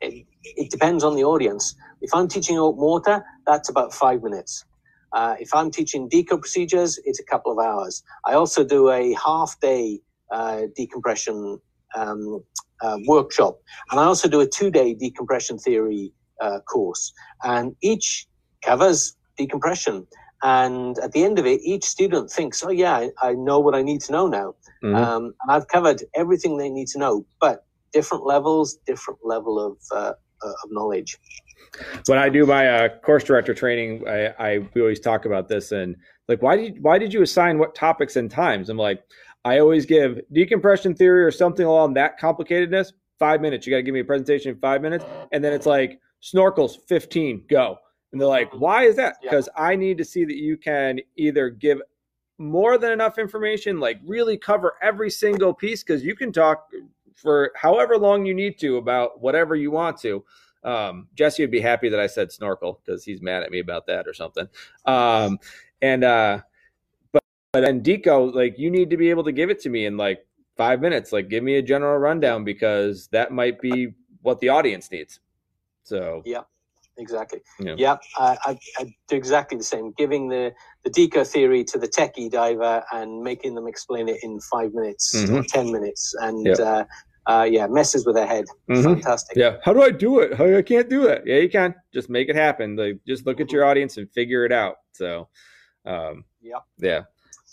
it, it, depends on the audience. If I'm teaching open water, that's about five minutes. Uh, if I'm teaching deco procedures, it's a couple of hours. I also do a half day uh, decompression um, uh, workshop, and I also do a two day decompression theory uh, course. And each covers decompression. And at the end of it, each student thinks, oh, yeah, I, I know what I need to know now. Mm-hmm. Um, and I've covered everything they need to know, but different levels, different level of, uh, uh of knowledge. When I do my uh, course director training, I, I we always talk about this and like, why did why did you assign what topics and times? I'm like, I always give decompression theory or something along that complicatedness five minutes. You got to give me a presentation in five minutes, and then it's like snorkels 15 go and they're like, why is that? Because yeah. I need to see that you can either give more than enough information, like really cover every single piece, because you can talk for however long you need to about whatever you want to. Um, Jesse would be happy that I said snorkel because he's mad at me about that or something. Um, and uh, but but then Deco, like you need to be able to give it to me in like five minutes. Like give me a general rundown because that might be what the audience needs. So yeah exactly. Yeah, yeah I, I, I, do exactly the same. Giving the the deco theory to the techie diver and making them explain it in five minutes mm-hmm. or ten minutes, and yep. uh, uh, yeah, messes with their head. Mm-hmm. Fantastic. Yeah. How do I do it? I can't do that. Yeah, you can. Just make it happen. Like, just look at your mm-hmm. audience and figure it out. So, um, yeah, yeah.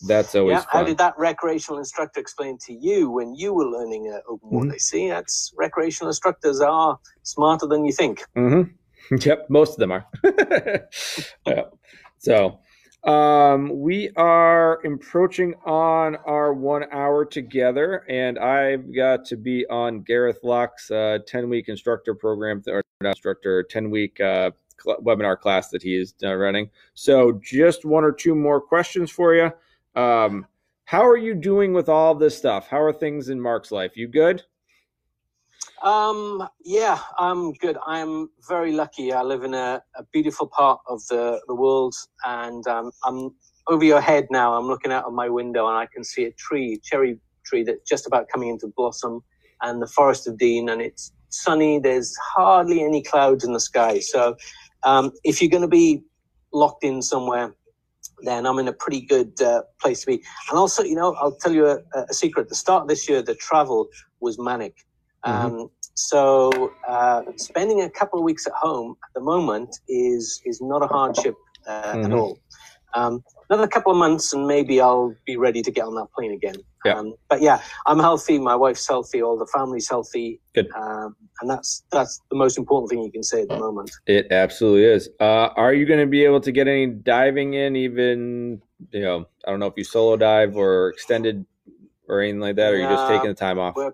That's always yeah. Fun. How did that recreational instructor explain to you when you were learning uh, open water? Mm-hmm. See, that's recreational instructors are smarter than you think. Mm-hmm. <laughs> Yep, most of them are. <laughs> yeah. So um, we are approaching on our one hour together, and I've got to be on Gareth Lock's uh, 10 week instructor program, or instructor, 10 week uh, cl- webinar class that he is uh, running. So just one or two more questions for you. Um, how are you doing with all this stuff? How are things in Mark's life? You good? Um, yeah, I'm good. I'm very lucky. I live in a, a beautiful part of the, the world, and um, I'm over your head now. I'm looking out of my window, and I can see a tree, cherry tree, that's just about coming into blossom, and the Forest of Dean, and it's sunny. There's hardly any clouds in the sky. So, um, if you're going to be locked in somewhere, then I'm in a pretty good uh, place to be. And also, you know, I'll tell you a, a secret. The start of this year, the travel was manic. Mm-hmm. Um, so uh, spending a couple of weeks at home at the moment is is not a hardship uh, mm-hmm. at all. Um, another couple of months and maybe I'll be ready to get on that plane again. Yeah. Um, but yeah, I'm healthy. My wife's healthy. All the family's healthy. Good. Um, and that's that's the most important thing you can say at the moment. It absolutely is. Uh, are you going to be able to get any diving in? Even you know, I don't know if you solo dive or extended or anything like that. Or are you just taking the time off? We're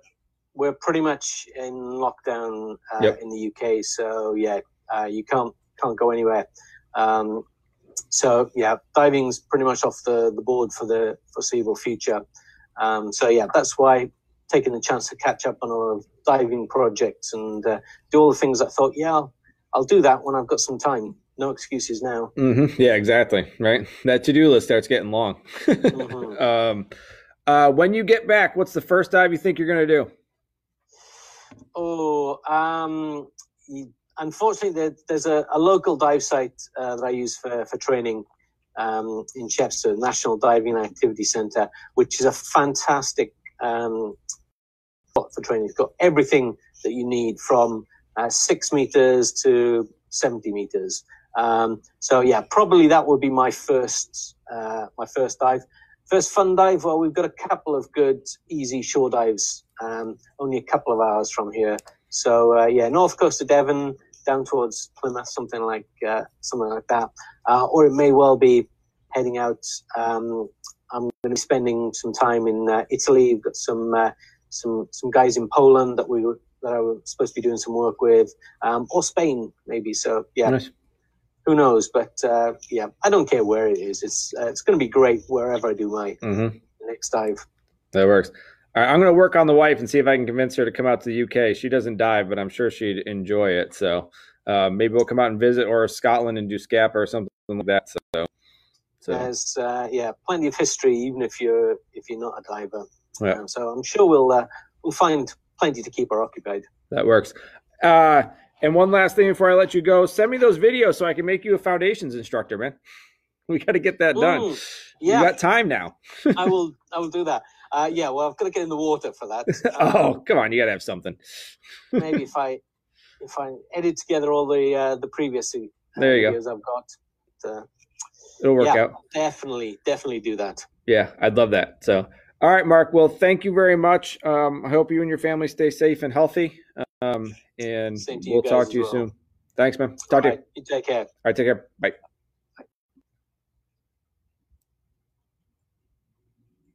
we're pretty much in lockdown uh, yep. in the UK. So yeah, uh, you can't can't go anywhere. Um, so yeah, diving's pretty much off the, the board for the foreseeable future. Um, so yeah, that's why taking the chance to catch up on all of diving projects and uh, do all the things I thought, yeah, I'll, I'll, do that when I've got some time. No excuses now. Mm-hmm. Yeah, exactly. Right. That to do list starts getting long. <laughs> mm-hmm. um, uh, when you get back, what's the first dive you think you're going to do? Oh, um, unfortunately, there, there's a, a, local dive site uh, that I use for, for training um, in Chepstow, National Diving Activity Centre, which is a fantastic um, spot for training. It's got everything that you need from uh, six meters to 70 meters. Um, so yeah, probably that would be my first uh, my first dive. First fun dive. Well, we've got a couple of good easy shore dives um, only a couple of hours from here. So uh, yeah, north coast of Devon, down towards Plymouth, something like uh, something like that, uh, or it may well be heading out. Um, I'm going to be spending some time in uh, Italy. We've got some uh, some some guys in Poland that we that I was supposed to be doing some work with, um, or Spain maybe. So yeah. Nice. Who knows? But uh, yeah, I don't care where it is. It's it's going to be great wherever I do my mm-hmm. next dive. That works. All right, I'm going to work on the wife and see if I can convince her to come out to the UK. She doesn't dive, but I'm sure she'd enjoy it. So uh, maybe we'll come out and visit, or Scotland and do Scapa or something like that. So, so. there's uh, yeah, plenty of history, even if you're if you're not a diver. Yeah. Um, so I'm sure we'll uh, we'll find plenty to keep her occupied. That works. Uh, and one last thing before I let you go, send me those videos so I can make you a foundations instructor, man. <laughs> We got to get that done. Mm, You yeah, got time now. I <laughs> will. I will do that. Uh, yeah, well, I've got to get in the water for that. <laughs> oh, Um, come on, you got to have something. <laughs> maybe if I if I edit together all the uh, the previous uh, There you go. videos I've got, uh, It'll work Yeah. out. definitely definitely do that. Yeah, I'd love that. So, all right, Mark. Well, thank you very much. Um, I hope you and your family stay safe and healthy. Um, and Same to you we'll talk to you well. soon. Thanks, man. Talk to All you. you take care. All right, take care. Bye.